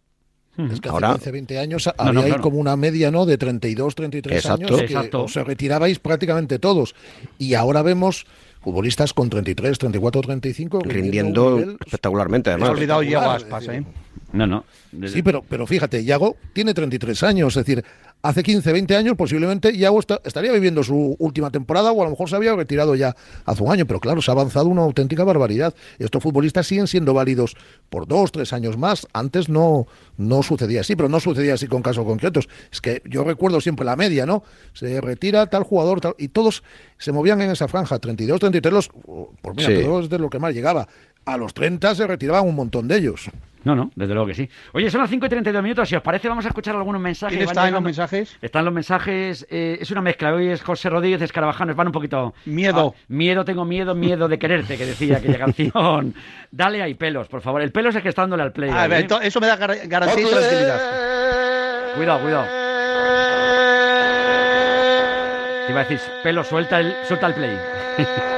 Speaker 5: Es que hace Ahora, 15, 20 años había como una media, ¿no? De 32, 33 años que os retirabais prácticamente todos. Y ahora vemos futbolistas con 33, 34, 35
Speaker 3: rindiendo espectacularmente además.
Speaker 4: Olvidado Iago Aspas, ¿eh?
Speaker 2: No, no.
Speaker 5: Sí, pero, pero fíjate, Iago tiene 33 años, es decir, hace 15, 20 años posiblemente Iago estaría viviendo su última temporada o a lo mejor se había retirado ya hace un año, pero claro, se ha avanzado una auténtica barbaridad. Estos futbolistas siguen siendo válidos por dos, tres años más. Antes no, no sucedía así, pero no sucedía así con casos concretos. Es que yo recuerdo siempre la media, ¿no? Se retira tal jugador tal, y todos se movían en esa franja, 32, 33, los, por mira, todos de lo que más llegaba. A los 30 se retiraban un montón de ellos.
Speaker 2: No, no, desde luego que sí. Oye, son las 5 y 32 minutos. Si os parece, vamos a escuchar algunos mensajes.
Speaker 4: ¿Quién está en los mensajes?
Speaker 2: Están los mensajes. Eh, es una mezcla. Hoy es José Rodríguez Escarabajanos. Van un poquito.
Speaker 4: Miedo.
Speaker 2: Ah, miedo, tengo miedo, miedo de quererte, que decía aquella canción. Dale ahí pelos, por favor. El pelo es el que está dándole al play.
Speaker 4: A ver, ¿eh? eso me da garantía y tranquilidad.
Speaker 2: Cuidado, cuidado. Te iba a decir, pelo, suelta el, suelta el play.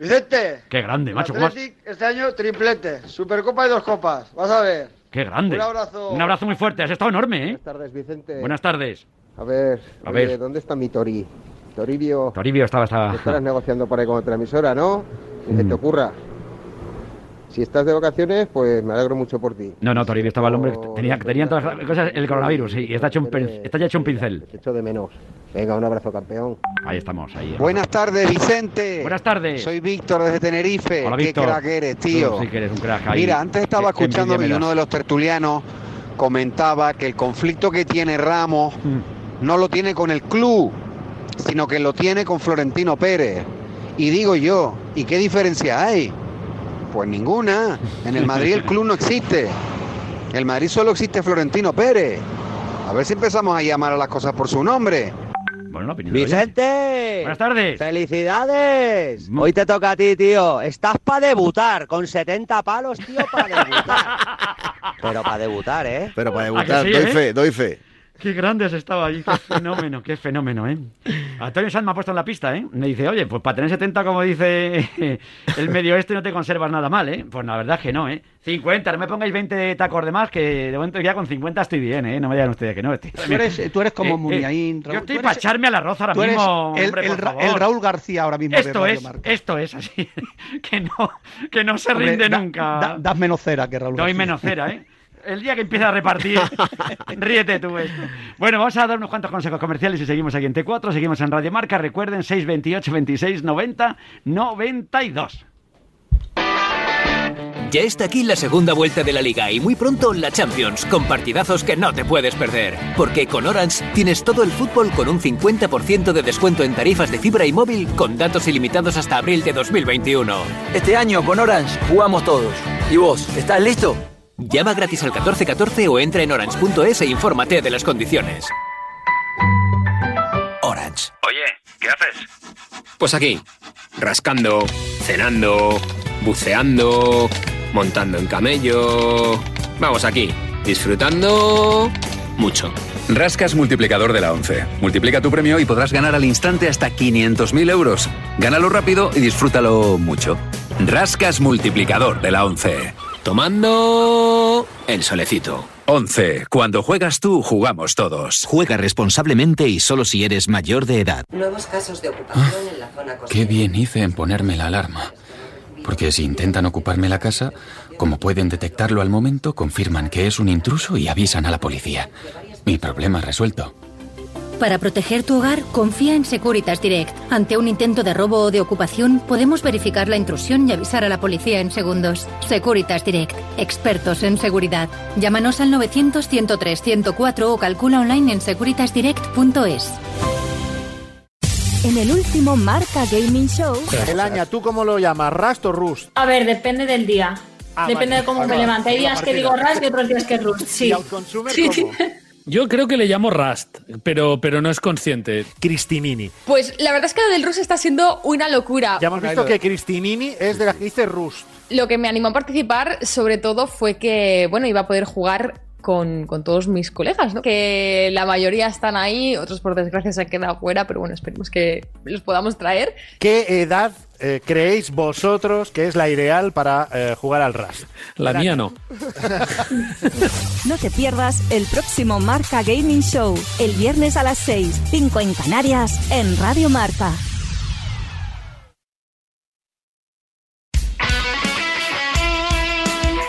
Speaker 7: Vicente.
Speaker 2: Qué grande, macho.
Speaker 7: este año triplete. Supercopa y dos copas. Vas a ver.
Speaker 2: Qué grande.
Speaker 7: Un abrazo.
Speaker 2: Un abrazo muy fuerte. Has estado enorme, ¿eh?
Speaker 8: Buenas tardes, Vicente.
Speaker 2: Buenas tardes.
Speaker 8: A ver, a ver. ¿dónde está mi Tori? Toribio.
Speaker 2: Toribio estaba, estaba.
Speaker 8: Estarás negociando por ahí con otra emisora, ¿no? Que se te mm. ocurra. Si estás de vacaciones, pues me alegro mucho por ti.
Speaker 2: No, no, Toribio estaba el hombre. Tenía, tenían todas las cosas el coronavirus, sí, y está, hecho un, está ya hecho un pincel.
Speaker 8: Te echo de menos. Venga, un abrazo, campeón.
Speaker 2: Ahí estamos, ahí.
Speaker 9: Buenas tardes, Vicente.
Speaker 2: Buenas tardes.
Speaker 9: Soy Víctor desde Tenerife.
Speaker 2: Hola, Víctor.
Speaker 9: Qué crack eres, tío.
Speaker 2: sí que eres un crack. Ahí.
Speaker 9: Mira, antes estaba escuchando y uno de los tertulianos comentaba que el conflicto que tiene Ramos mm. no lo tiene con el club, sino que lo tiene con Florentino Pérez. Y digo yo, ¿y qué diferencia hay? Pues ninguna. En el Madrid el club no existe. En el Madrid solo existe Florentino Pérez. A ver si empezamos a llamar a las cosas por su nombre.
Speaker 2: Bueno,
Speaker 10: Vicente.
Speaker 2: Buenas tardes.
Speaker 10: Felicidades. Mm. Hoy te toca a ti, tío. Estás para debutar con 70 palos, tío, para debutar. Pero para debutar, ¿eh?
Speaker 3: Pero para debutar, doy eh? fe, doy fe.
Speaker 2: Qué grande has estado allí, qué fenómeno, qué fenómeno, ¿eh? Antonio Sanz me ha puesto en la pista, ¿eh? Me dice, oye, pues para tener 70, como dice el medio este, no te conservas nada mal, ¿eh? Pues la verdad es que no, ¿eh? 50, no me pongáis 20 tacos de más, que de momento ya con 50 estoy bien, ¿eh? No me digan ustedes que no. Estoy...
Speaker 4: Tú, eres, tú eres como eh, eh
Speaker 2: yo estoy para echarme al arroz ahora mismo,
Speaker 4: el, el, Raúl García ahora mismo
Speaker 2: Esto es, esto es así, que no, que no se rinde nunca.
Speaker 4: das menos cera que Raúl
Speaker 2: Doy menos cera, ¿eh? El día que empieza a repartir, ríete tú esto. Bueno, vamos a dar unos cuantos consejos comerciales y seguimos aquí en T4, seguimos en Radio Marca. Recuerden, 628 26 90 92.
Speaker 11: Ya está aquí la segunda vuelta de la liga y muy pronto la Champions, con partidazos que no te puedes perder. Porque con Orange tienes todo el fútbol con un 50% de descuento en tarifas de fibra y móvil con datos ilimitados hasta abril de 2021.
Speaker 12: Este año con Orange jugamos todos. ¿Y vos, estás listo?
Speaker 11: Llama gratis al 1414 o entra en orange.es e infórmate de las condiciones.
Speaker 13: Orange. Oye, ¿qué haces?
Speaker 14: Pues aquí, rascando, cenando, buceando, montando en camello. Vamos aquí, disfrutando mucho.
Speaker 15: Rascas multiplicador de la 11. Multiplica tu premio y podrás ganar al instante hasta 500.000 euros. Gánalo rápido y disfrútalo mucho. Rascas multiplicador de la 11.
Speaker 14: Tomando el solecito.
Speaker 15: 11. Cuando juegas tú, jugamos todos.
Speaker 16: Juega responsablemente y solo si eres mayor de edad.
Speaker 17: Nuevos casos de ocupación ah, en la zona costera.
Speaker 18: Qué bien hice en ponerme la alarma. Porque si intentan ocuparme la casa, como pueden detectarlo al momento, confirman que es un intruso y avisan a la policía. Mi problema resuelto.
Speaker 19: Para proteger tu hogar, confía en Securitas Direct. Ante un intento de robo o de ocupación, podemos verificar la intrusión y avisar a la policía en segundos. Securitas Direct, expertos en seguridad. Llámanos al 900-103-104 o calcula online en securitasdirect.es.
Speaker 20: En el último Marca Gaming Show.
Speaker 21: El año, ¿tú cómo lo llamas? ¿Rust o Rust?
Speaker 22: A ver, depende del día. Ah, depende de cómo me levante. Hay días que digo Rust y otros días que Rust. Sí.
Speaker 21: ¿Y sí.
Speaker 23: Yo creo que le llamo Rust, pero, pero no es consciente.
Speaker 21: Cristinini.
Speaker 22: Pues la verdad es que lo del Rust está siendo una locura.
Speaker 21: Ya hemos visto que Cristinini es de la que dice Rust.
Speaker 22: Lo que me animó a participar, sobre todo, fue que, bueno, iba a poder jugar
Speaker 24: con, con, todos mis colegas, ¿no? Que la mayoría están ahí, otros por desgracia se han quedado fuera, pero bueno, esperemos que los podamos traer.
Speaker 21: ¿Qué edad eh, creéis vosotros que es la ideal para eh, jugar al Rust?
Speaker 23: La mía no.
Speaker 20: no te pierdas el próximo Marca Gaming Show, el viernes a las 6, 5 en Canarias, en Radio Marca.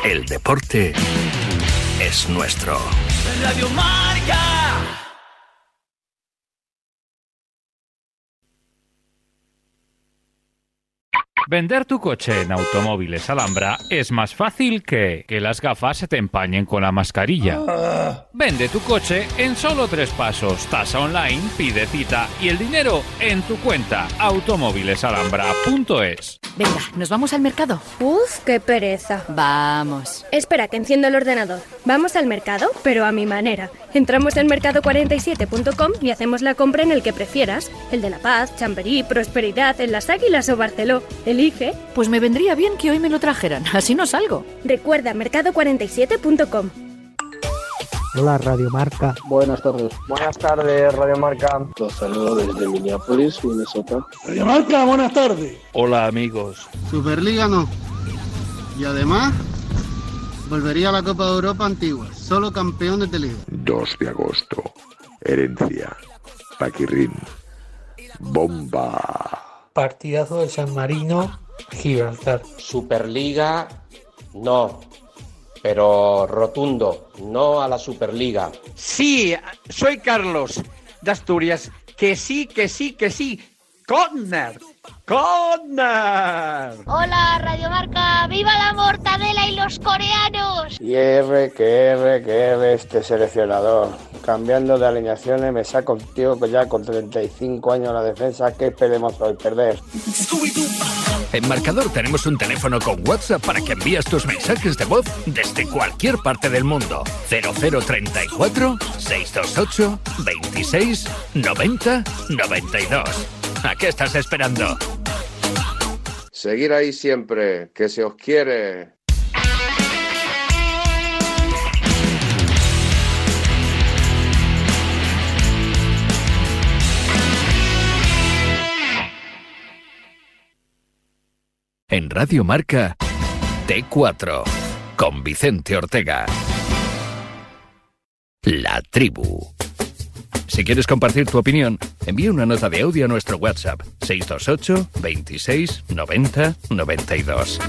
Speaker 14: El deporte es nuestro.
Speaker 11: Radio Marca.
Speaker 25: Vender tu coche en Automóviles Alhambra es más fácil que que las gafas se te empañen con la mascarilla. Vende tu coche en solo tres pasos. Tasa online, pide cita y el dinero en tu cuenta. Automóvilesalhambra.es.
Speaker 26: Venga, ¿nos vamos al mercado?
Speaker 27: Uf, qué pereza.
Speaker 26: Vamos.
Speaker 27: Espera, que enciendo el ordenador. Vamos al mercado, pero a mi manera. Entramos en mercado47.com y hacemos la compra en el que prefieras. El de La Paz, Chamberí, Prosperidad, en Las Águilas o Barceló. Elige.
Speaker 26: Pues me vendría bien que hoy me lo trajeran, así no salgo.
Speaker 27: Recuerda mercado47.com.
Speaker 28: Hola Radio Marca.
Speaker 29: Buenas tardes.
Speaker 30: Buenas tardes Radio Marca.
Speaker 29: Los saludo desde Minneapolis, Minnesota.
Speaker 28: Radio Marca, buenas tardes.
Speaker 31: Hola amigos.
Speaker 32: Superliga no. Y además volvería a la Copa de Europa antigua. Solo campeón de Liga.
Speaker 33: 2 de agosto. Herencia. Paquirrín. Bomba.
Speaker 28: Partidazo de San Marino, Gibraltar.
Speaker 34: Superliga, no. Pero rotundo, no a la Superliga.
Speaker 35: Sí, soy Carlos de Asturias. Que sí, que sí, que sí. Conner. Conner.
Speaker 36: Hola, Radio Marca. ¡Viva la mortadela y los coreanos!
Speaker 29: Y R, que R, que R este seleccionador. Cambiando de alineaciones, me saco un tío que ya con 35 años en la defensa. ¿Qué esperemos hoy? Perder.
Speaker 14: En Marcador tenemos un teléfono con WhatsApp para que envíes tus mensajes de voz desde cualquier parte del mundo. 0034 628 26 90 92. ¿A qué estás esperando?
Speaker 29: Seguir ahí siempre, que se os quiere.
Speaker 14: En Radio Marca, T4, con Vicente Ortega. La tribu. Si quieres compartir tu opinión, envía una nota de audio a nuestro WhatsApp 628 26 90 92.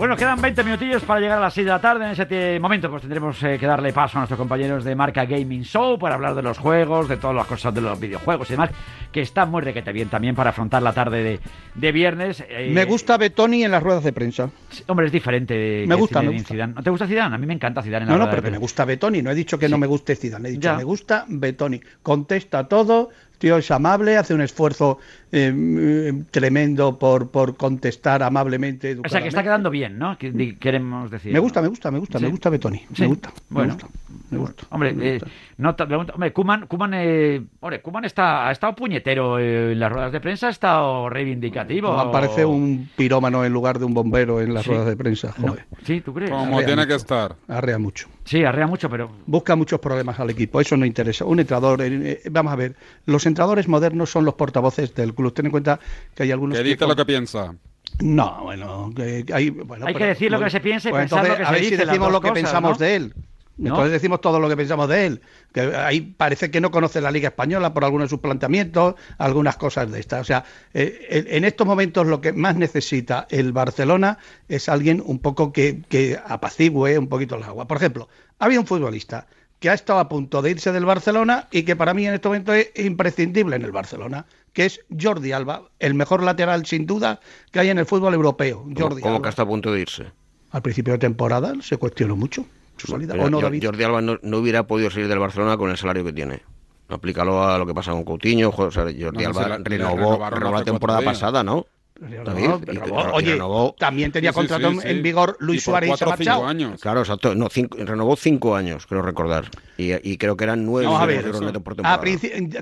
Speaker 2: Bueno, quedan 20 minutillos para llegar a las 6 de la tarde. En ese momento pues tendremos eh, que darle paso a nuestros compañeros de Marca Gaming Show para hablar de los juegos, de todas las cosas de los videojuegos y demás, que está muy requete bien también para afrontar la tarde de, de viernes.
Speaker 4: Eh, me gusta Betoni en las ruedas de prensa.
Speaker 2: Hombre, es diferente.
Speaker 4: Me gusta, me gusta.
Speaker 2: ¿No te gusta Zidane? A mí me encanta Zidane en
Speaker 4: la
Speaker 2: No,
Speaker 4: no, pero que me gusta Betoni. No he dicho que sí. no me guste Zidane. He dicho ya. me gusta Betoni. Contesta todo, tío es amable, hace un esfuerzo eh, tremendo por, por contestar amablemente.
Speaker 2: O sea, que está quedando bien, ¿no? Que, queremos decir.
Speaker 4: Me gusta, me gusta, me gusta, sí. me gusta Betoni.
Speaker 2: Sí.
Speaker 4: Me gusta.
Speaker 2: Bueno,
Speaker 4: me gusta, me gusta.
Speaker 2: Hombre,
Speaker 4: me
Speaker 2: gusta. Eh, no, hombre, Kuman, Kuman, eh, hombre, Kuman está, ha estado puñetero en las ruedas de prensa, ha estado reivindicativo.
Speaker 4: No, parece un pirómano en lugar de un bombero en las ruedas de prensa. Joder.
Speaker 2: No. Sí, ¿tú crees?
Speaker 37: Como arrea tiene
Speaker 4: mucho.
Speaker 37: que estar.
Speaker 4: Arrea mucho.
Speaker 2: Sí, arrea mucho, pero.
Speaker 4: Busca muchos problemas al equipo, eso no interesa. Un entrador, eh, vamos a ver, los entradores modernos son los portavoces del club. Ten en cuenta que hay algunos.
Speaker 37: Que dice lo que piensa.
Speaker 4: No, bueno, que hay, bueno,
Speaker 2: hay
Speaker 4: pero,
Speaker 2: que decir lo que se piensa y
Speaker 4: pues
Speaker 2: pensar
Speaker 4: entonces,
Speaker 2: lo que
Speaker 4: a
Speaker 2: se
Speaker 4: ver
Speaker 2: dice.
Speaker 4: si decimos lo que
Speaker 2: cosas,
Speaker 4: pensamos
Speaker 2: ¿no?
Speaker 4: de él.
Speaker 2: ¿No?
Speaker 4: Entonces decimos todo lo que pensamos de él. Que ahí parece que no conoce la Liga Española por algunos de sus planteamientos, algunas cosas de estas. O sea, eh, en estos momentos lo que más necesita el Barcelona es alguien un poco que, que apacigüe un poquito el agua. Por ejemplo, había un futbolista que ha estado a punto de irse del Barcelona y que para mí en este momento es imprescindible en el Barcelona, que es Jordi Alba, el mejor lateral sin duda que hay en el fútbol europeo. Jordi
Speaker 3: ¿Cómo
Speaker 4: Alba.
Speaker 3: que está a punto de irse?
Speaker 4: Al principio de temporada se cuestionó mucho su salida.
Speaker 3: Pero
Speaker 4: ¿O no, David?
Speaker 3: Jordi Alba no, no hubiera podido salir del Barcelona con el salario que tiene. Aplícalo a lo que pasa con Coutinho. jo- o sea, Jordi
Speaker 37: No,
Speaker 3: Alba
Speaker 37: se la-
Speaker 3: renovó, renovó la temporada pasada, ¿no? David,
Speaker 4: No, renovó.
Speaker 3: y
Speaker 4: Oye,
Speaker 3: renovó-
Speaker 4: también tenía
Speaker 3: Sí,
Speaker 4: contrato
Speaker 3: sí,
Speaker 4: en-
Speaker 3: sí.
Speaker 4: en vigor
Speaker 3: Y
Speaker 4: Luis
Speaker 3: por
Speaker 4: Suárez y se
Speaker 3: cinco años. Claro, exacto. No, cinco- renovó cinco años, creo recordar. Y, y creo que eran nueve
Speaker 4: Vamos a
Speaker 3: millones
Speaker 4: ver,
Speaker 3: de euros netos por temporada.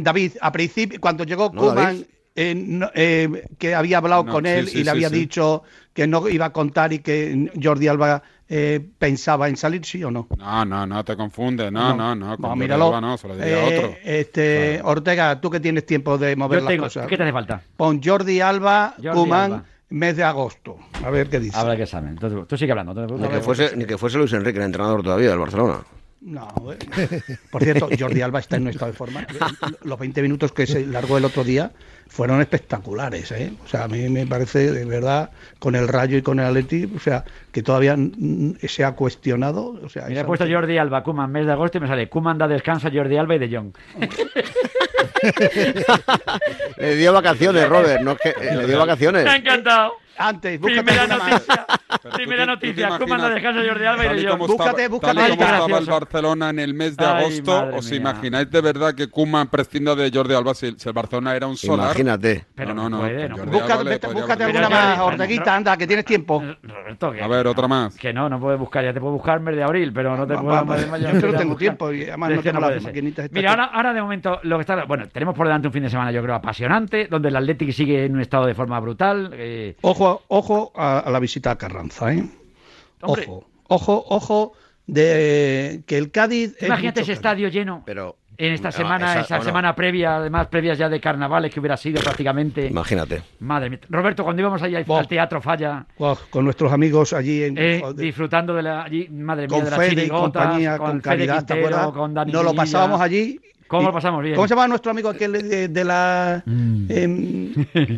Speaker 4: David, a principio, cuando llegó
Speaker 3: No,
Speaker 4: Koeman, eh, no, eh, que había hablado
Speaker 3: No,
Speaker 4: con él
Speaker 3: sí,
Speaker 4: y le había
Speaker 3: sí.
Speaker 4: dicho que no iba a contar y que Jordi Alba eh, pensaba en salir, ¿sí o no?
Speaker 38: No, no, no te confundes. No, no, no. con
Speaker 4: No, míralo.
Speaker 38: Alba no, se lo diría a
Speaker 4: Eh,
Speaker 38: otro.
Speaker 4: Este, Ortega, tú que tienes tiempo de mover
Speaker 2: Yo
Speaker 4: las
Speaker 2: tengo-
Speaker 4: cosas.
Speaker 2: ¿qué te hace falta?
Speaker 4: Pon Jordi Alba,
Speaker 2: Alba.
Speaker 4: mes de agosto. A ver qué dice.
Speaker 2: Habrá que saber. Entonces, tú sigue hablando.
Speaker 3: Ni que, fuese, ni que fuese Luis Enrique, el entrenador todavía del Barcelona.
Speaker 4: No, eh. por cierto, Jordi Alba está en un estado de forma. Los 20 minutos que se largó el otro día fueron espectaculares, ¿eh? O sea, a mí me parece de verdad con el Rayo y con el Atleti, o sea, que todavía se ha cuestionado, o sea,
Speaker 2: Mira, he puesto Jordi Alba, Kuman, mes de agosto y me sale Kuman da descanso a Jordi Alba y De Jong.
Speaker 3: Le dio vacaciones, Robert. No es que, eh, le dio vacaciones.
Speaker 2: Me ha encantado.
Speaker 4: Antes,
Speaker 2: Primera
Speaker 4: búscate
Speaker 2: noticia. Primera noticia. Kuman da descanso a Jordi Alba y De Jong.
Speaker 38: estaba, tal y como estaba el. Barcelona en el mes de
Speaker 2: Ay,
Speaker 38: agosto, ¿os
Speaker 2: mía.
Speaker 38: imagináis de verdad que Koeman prescinda de Jordi Alba si, si el Barcelona era un solar?
Speaker 3: Imagínate.
Speaker 38: no, no, no.
Speaker 2: puede,
Speaker 38: con
Speaker 2: no
Speaker 38: Jordi
Speaker 4: Búscate,
Speaker 38: Alba le
Speaker 4: vete-
Speaker 38: podría
Speaker 4: búscate
Speaker 38: haber-
Speaker 4: alguna más, Orteguita, anda, que tienes tiempo.
Speaker 2: Roberto, que-
Speaker 38: A ver, otra más.
Speaker 2: Que no, no puedes buscar, ya te puedo buscar mes de abril, pero no te
Speaker 4: Va-
Speaker 2: puedo
Speaker 4: va-
Speaker 2: de mayo,
Speaker 4: yo
Speaker 2: no
Speaker 4: no tengo
Speaker 2: buscar.
Speaker 4: tiempo y además
Speaker 2: Es
Speaker 4: no
Speaker 2: que
Speaker 4: tengo
Speaker 2: puede
Speaker 4: las
Speaker 2: ser.
Speaker 4: maquinitas estas
Speaker 2: Mira, ahora, ahora de momento lo que está, bueno, tenemos por delante un fin de semana yo creo apasionante, donde el Athletic sigue en un estado de forma brutal. eh,
Speaker 4: Ojo, ojo a, a la visita a Carranza, ¿eh?
Speaker 2: Hombre.
Speaker 4: Ojo, ojo, ojo de que el Cádiz. es
Speaker 2: Imagínate
Speaker 4: mucho
Speaker 2: ese estadio lleno.
Speaker 3: Pero
Speaker 2: En esta
Speaker 3: No,
Speaker 2: semana,
Speaker 3: esa-
Speaker 2: esa,
Speaker 3: bueno.
Speaker 2: semana previa, además previas ya de carnavales que hubiera sido prácticamente.
Speaker 3: Imagínate.
Speaker 2: Madre mía. Roberto, cuando íbamos allá al teatro Falla,
Speaker 4: con nuestros amigos allí en.
Speaker 2: eh, disfrutando de la, allí, madre mía,
Speaker 4: con
Speaker 2: de las
Speaker 4: Fede y compañía, con,
Speaker 2: Fede
Speaker 4: calidad, ¿te
Speaker 2: Quintero,
Speaker 4: acuerdas?
Speaker 2: con Dani
Speaker 4: Nos lo pasábamos allí.
Speaker 2: ¿Cómo lo pasamos bien?
Speaker 4: ¿Cómo se llama nuestro amigo aquel de, de la.
Speaker 2: Mm.
Speaker 4: em,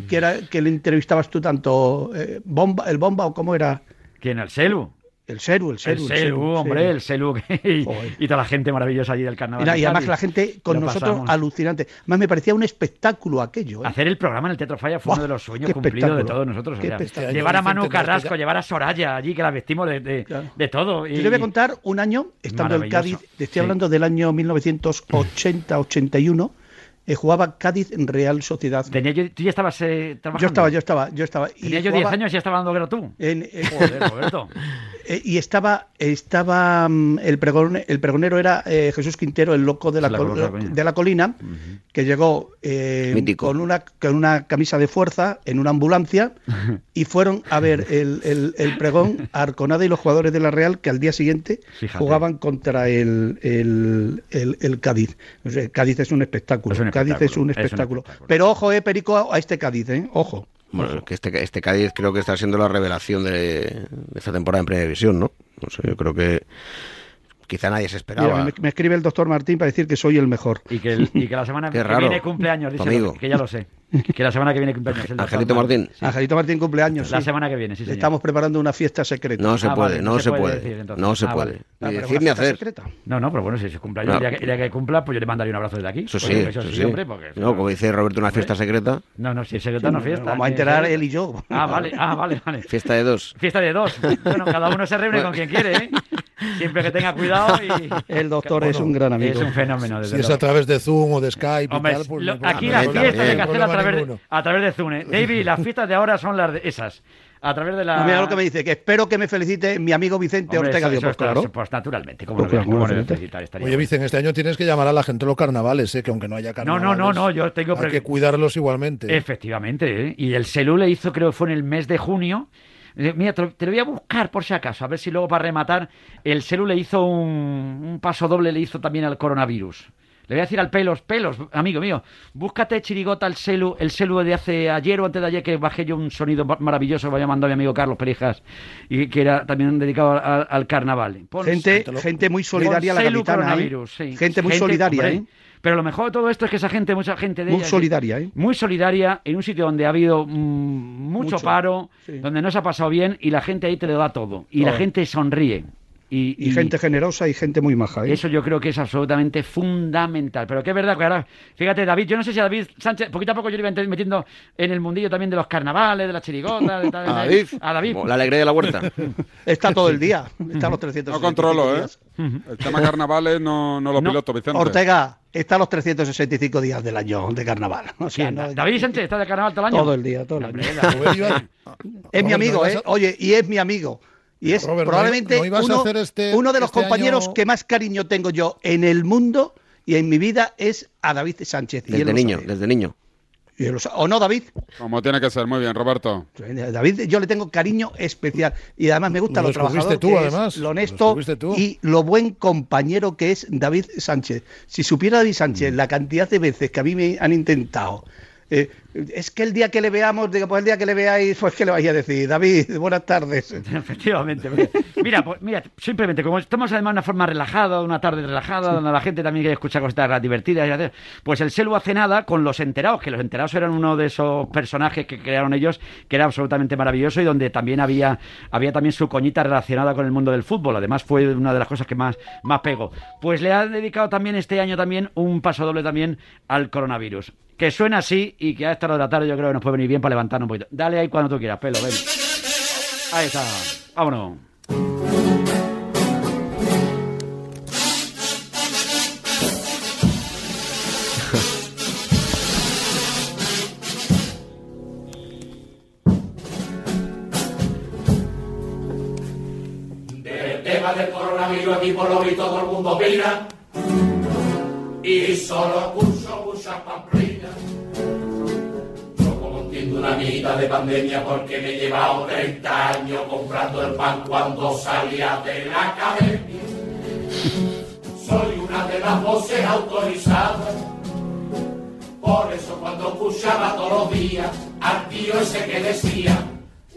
Speaker 4: que, era, que le entrevistabas tú tanto? eh, bomba, ¿El Bomba o cómo era?
Speaker 2: ¿Quién? ¿El Celu?
Speaker 4: El Seru, el
Speaker 2: El
Speaker 4: Seru.
Speaker 2: Celu, hombre, el Celu. y, y toda la gente maravillosa allí del carnaval.
Speaker 4: Mira,
Speaker 2: de
Speaker 4: y además la gente con
Speaker 2: Lo
Speaker 4: nosotros
Speaker 2: pasamos.
Speaker 4: alucinante. Además me parecía un espectáculo aquello. ¿eh?
Speaker 2: Hacer el programa en el Teatro Falla fue
Speaker 4: Buah,
Speaker 2: uno de los sueños cumplidos de todos nosotros. o sea, llevar a Manu Carrasco, llevar a Soraya allí, que la vestimos de, de, de todo. Y...
Speaker 4: Yo le voy a contar un año, estando en. Cádiz, te estoy
Speaker 2: Sí.
Speaker 4: hablando del año 1980-81, eh, jugaba Cádiz en Real Sociedad.
Speaker 2: Tenía yo- ¿Tú ya estabas eh, trabajando?
Speaker 4: Yo estaba, yo estaba, yo estaba. y
Speaker 2: Tenía yo 10
Speaker 4: jugaba
Speaker 2: años y ya estaba dando guerra tú.
Speaker 4: en- en-
Speaker 2: Joder, Roberto.
Speaker 4: Eh, y estaba, estaba mm, el, pregon- el pregonero era eh, Jesús Quintero, el loco de la,
Speaker 2: La
Speaker 4: col-
Speaker 2: Colina.
Speaker 4: de la colina, que llegó eh, con una, con una camisa de fuerza en una ambulancia y fueron a ver el, el- el pregón a Arconada y los jugadores de la Real que al día siguiente
Speaker 2: Fíjate.
Speaker 4: jugaban contra el, el, el- el Cádiz. O sea, Cádiz es un espectáculo.
Speaker 2: Es un
Speaker 4: Cádiz es un
Speaker 2: espectáculo, es un
Speaker 4: espectáculo. Pero ojo, eh, Perico, a este Cádiz, eh, ojo.
Speaker 3: Bueno, que este, este Cádiz creo que está siendo la revelación de, de esta temporada en Primera División, ¿no? No sé, yo creo que quizá nadie se esperaba.
Speaker 4: Mira, me, me escribe el doctor Martín para decir que soy el mejor.
Speaker 2: Y que, el- y que la semana
Speaker 3: Qué
Speaker 2: que
Speaker 3: raro.
Speaker 2: viene cumpleaños, dice
Speaker 3: amigo.
Speaker 2: que ya lo sé. Que la semana que viene cumpleaños. el
Speaker 3: Angelito Martín.
Speaker 2: Sí.
Speaker 4: Angelito Martín cumpleaños.
Speaker 2: La
Speaker 4: sí.
Speaker 2: semana que viene, sí, señor.
Speaker 4: Estamos preparando una fiesta secreta.
Speaker 3: No se
Speaker 2: Ah,
Speaker 3: puede,
Speaker 2: vale,
Speaker 3: no, se, puede.
Speaker 2: decir, entonces.
Speaker 3: no se
Speaker 2: Ah,
Speaker 3: puede.
Speaker 2: vale.
Speaker 3: Ni hacer.
Speaker 4: secreta.
Speaker 2: No, no, pero bueno, si es cumpleaños,
Speaker 3: No.
Speaker 2: el, día que, el día que cumpla, pues yo le mandaré un abrazo desde aquí.
Speaker 3: Eso sí,
Speaker 2: Pues,
Speaker 3: eso
Speaker 2: sí,
Speaker 3: sí.
Speaker 2: hombre, porque...
Speaker 3: No, como dice Roberto, una fiesta secreta.
Speaker 2: No, no, si es secreta, no fiesta.
Speaker 4: Vamos a enterar él y yo.
Speaker 2: Ah, vale, ah, vale, vale.
Speaker 3: Fiesta de dos.
Speaker 2: Fiesta de dos. Bueno, cada uno se reúne con quien quiere, ¿eh? Siempre que tenga cuidado y...
Speaker 4: El doctor es un gran amigo.
Speaker 2: Es un fenómeno, desde
Speaker 39: Si es a través de Zoom o de Skype
Speaker 2: Hombre,
Speaker 39: y tal, pues
Speaker 2: lo-
Speaker 39: no
Speaker 2: aquí las fiestas hay que hacer a través, de, a través de Zoom. ¿eh? David, las fiestas de ahora son las de esas. A través de la...
Speaker 4: Mira lo que me dice, que espero que me felicite mi amigo Vicente
Speaker 2: Hombre,
Speaker 4: Ortega.
Speaker 2: eso
Speaker 4: pues claro.
Speaker 2: Pues naturalmente, como
Speaker 4: Pues
Speaker 2: no, no necesitar, estaría
Speaker 39: Oye,
Speaker 2: bueno.
Speaker 39: Vicen, este año tienes que llamar a la gente de los carnavales, ¿eh? que aunque no haya
Speaker 2: No,
Speaker 39: carnavales,
Speaker 2: no, no, no, yo tengo...
Speaker 39: hay
Speaker 2: pre-
Speaker 39: que cuidarlos igualmente.
Speaker 2: Efectivamente, ¿eh? y el Selú le hizo, creo que fue en el mes de junio. Mira, te lo, te lo voy a buscar por si acaso, a ver si luego para rematar, el Selú le hizo un, un paso doble, le hizo también al coronavirus. Le voy a decir al pelos, pelos, amigo mío, búscate chirigota el celu, el celu de hace ayer o antes de ayer que bajé yo un sonido ma- maravilloso que me había mandado mi amigo Carlos Perijas y que era también dedicado al, al carnaval. Pon-
Speaker 4: Gente, gente muy solidaria la
Speaker 2: celu
Speaker 4: capitana, ¿eh?
Speaker 2: sí.
Speaker 4: Gente muy solidaria,
Speaker 2: hombre,
Speaker 4: ¿eh?
Speaker 2: Pero lo mejor de todo esto es que esa gente, mucha gente de
Speaker 4: Muy
Speaker 2: ella,
Speaker 4: solidaria, ¿eh?
Speaker 2: muy solidaria en un sitio donde ha habido mm, mucho,
Speaker 4: Mucho,
Speaker 2: paro,
Speaker 4: sí.
Speaker 2: donde no se ha pasado bien y la gente ahí te lo da todo. Y la gente sonríe. Y,
Speaker 4: Y gente generosa y gente muy maja. ¿eh?
Speaker 2: eso yo creo que es absolutamente fundamental. Pero que es verdad que ahora, fíjate, David, yo no sé si a David Sánchez, poquito a poco yo le iba metiendo en el mundillo también de los carnavales, de las chirigotas, de tal,
Speaker 3: A David.
Speaker 2: A David.
Speaker 3: La alegría de la huerta.
Speaker 4: Está todo el día. Está los 300.
Speaker 38: No controlo, ¿eh? El tema carnavales no, no lo
Speaker 4: No,
Speaker 38: piloto, Vicente.
Speaker 4: Ortega, está los 365 días del año de carnaval. O sea, no-
Speaker 2: David Sánchez está de carnaval todo el año.
Speaker 4: Todo el día, todo el año.
Speaker 2: Hombre,
Speaker 4: Es mi amigo,
Speaker 40: ¿no
Speaker 4: ¿eh?
Speaker 40: a-
Speaker 4: Oye, y es mi amigo. Y es
Speaker 40: Robert, ¿no-
Speaker 4: probablemente
Speaker 40: no ibas a
Speaker 4: uno,
Speaker 40: hacer este-
Speaker 4: uno de los
Speaker 40: este
Speaker 4: compañeros
Speaker 40: año-
Speaker 4: que más cariño tengo yo en el mundo y en mi vida es a David Sánchez.
Speaker 3: Desde niño, desde niño.
Speaker 4: ¿O no, David?
Speaker 38: Como tiene que ser, muy bien, Roberto.
Speaker 4: David, yo le tengo cariño especial y además me gusta
Speaker 40: Lo
Speaker 4: lo, trabajador
Speaker 40: tú,
Speaker 4: que
Speaker 40: además.
Speaker 4: lo
Speaker 40: Lo
Speaker 4: honesto
Speaker 40: tú.
Speaker 4: y lo buen compañero que es David Sánchez. Si supiera David
Speaker 40: Mm.
Speaker 4: Sánchez la cantidad de veces que a mí me han intentado. Eh, es que el día que le veamos, digo, pues el día que le veáis, pues que le vais a decir, David, buenas tardes.
Speaker 2: Efectivamente. Mira, pues, mira, simplemente, como estamos además de una forma relajada, una tarde relajada, donde la gente también quiere escuchar cosas divertidas, pues el Selu hace nada con los enterados, que los enterados eran uno de esos personajes que crearon ellos, que era absolutamente maravilloso y donde también había, había también su coñita relacionada con el mundo del fútbol. Además, fue una de las cosas que más, más pegó. Pues le ha dedicado también este año también un paso doble también al coronavirus. Que suena así y que a esta hora de la tarde yo creo que nos puede venir bien para levantarnos un poquito. Dale ahí cuando tú quieras, pelo, ven. Ahí está. Vámonos.
Speaker 41: Del tema del coronavirus aquí por lo visto todo el mundo opina y solo escucho muchas pamplinas. Una mitad de pandemia porque me he llevado 30 años comprando el pan cuando salía de la academia. Soy una de las voces autorizadas. Por eso cuando escuchaba todos los días al tío ese que decía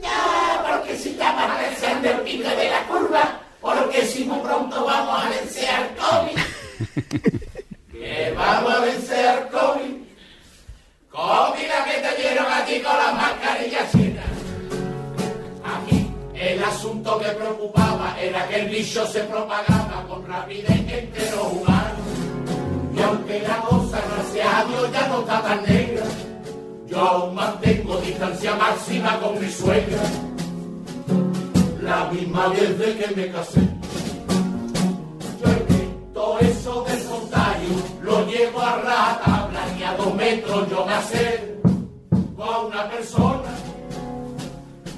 Speaker 41: no, porque si ya van a vencer del pico de la curva, porque si muy pronto vamos a vencer al COVID. que vamos a vencer al COVID. COVID la que te dieron a ti con las mascarillas llenas. Aquí el asunto que preocupaba era que el bicho se propagaba con rapidez entre los humanos. Y aunque la cosa, gracias a Dios, ya no está tan negra, yo aún mantengo distancia máxima con mi suegra. La misma desde que me casé. Yo evito eso del contagio, lo llevo a ratabla dos metros yo me acerco a una persona.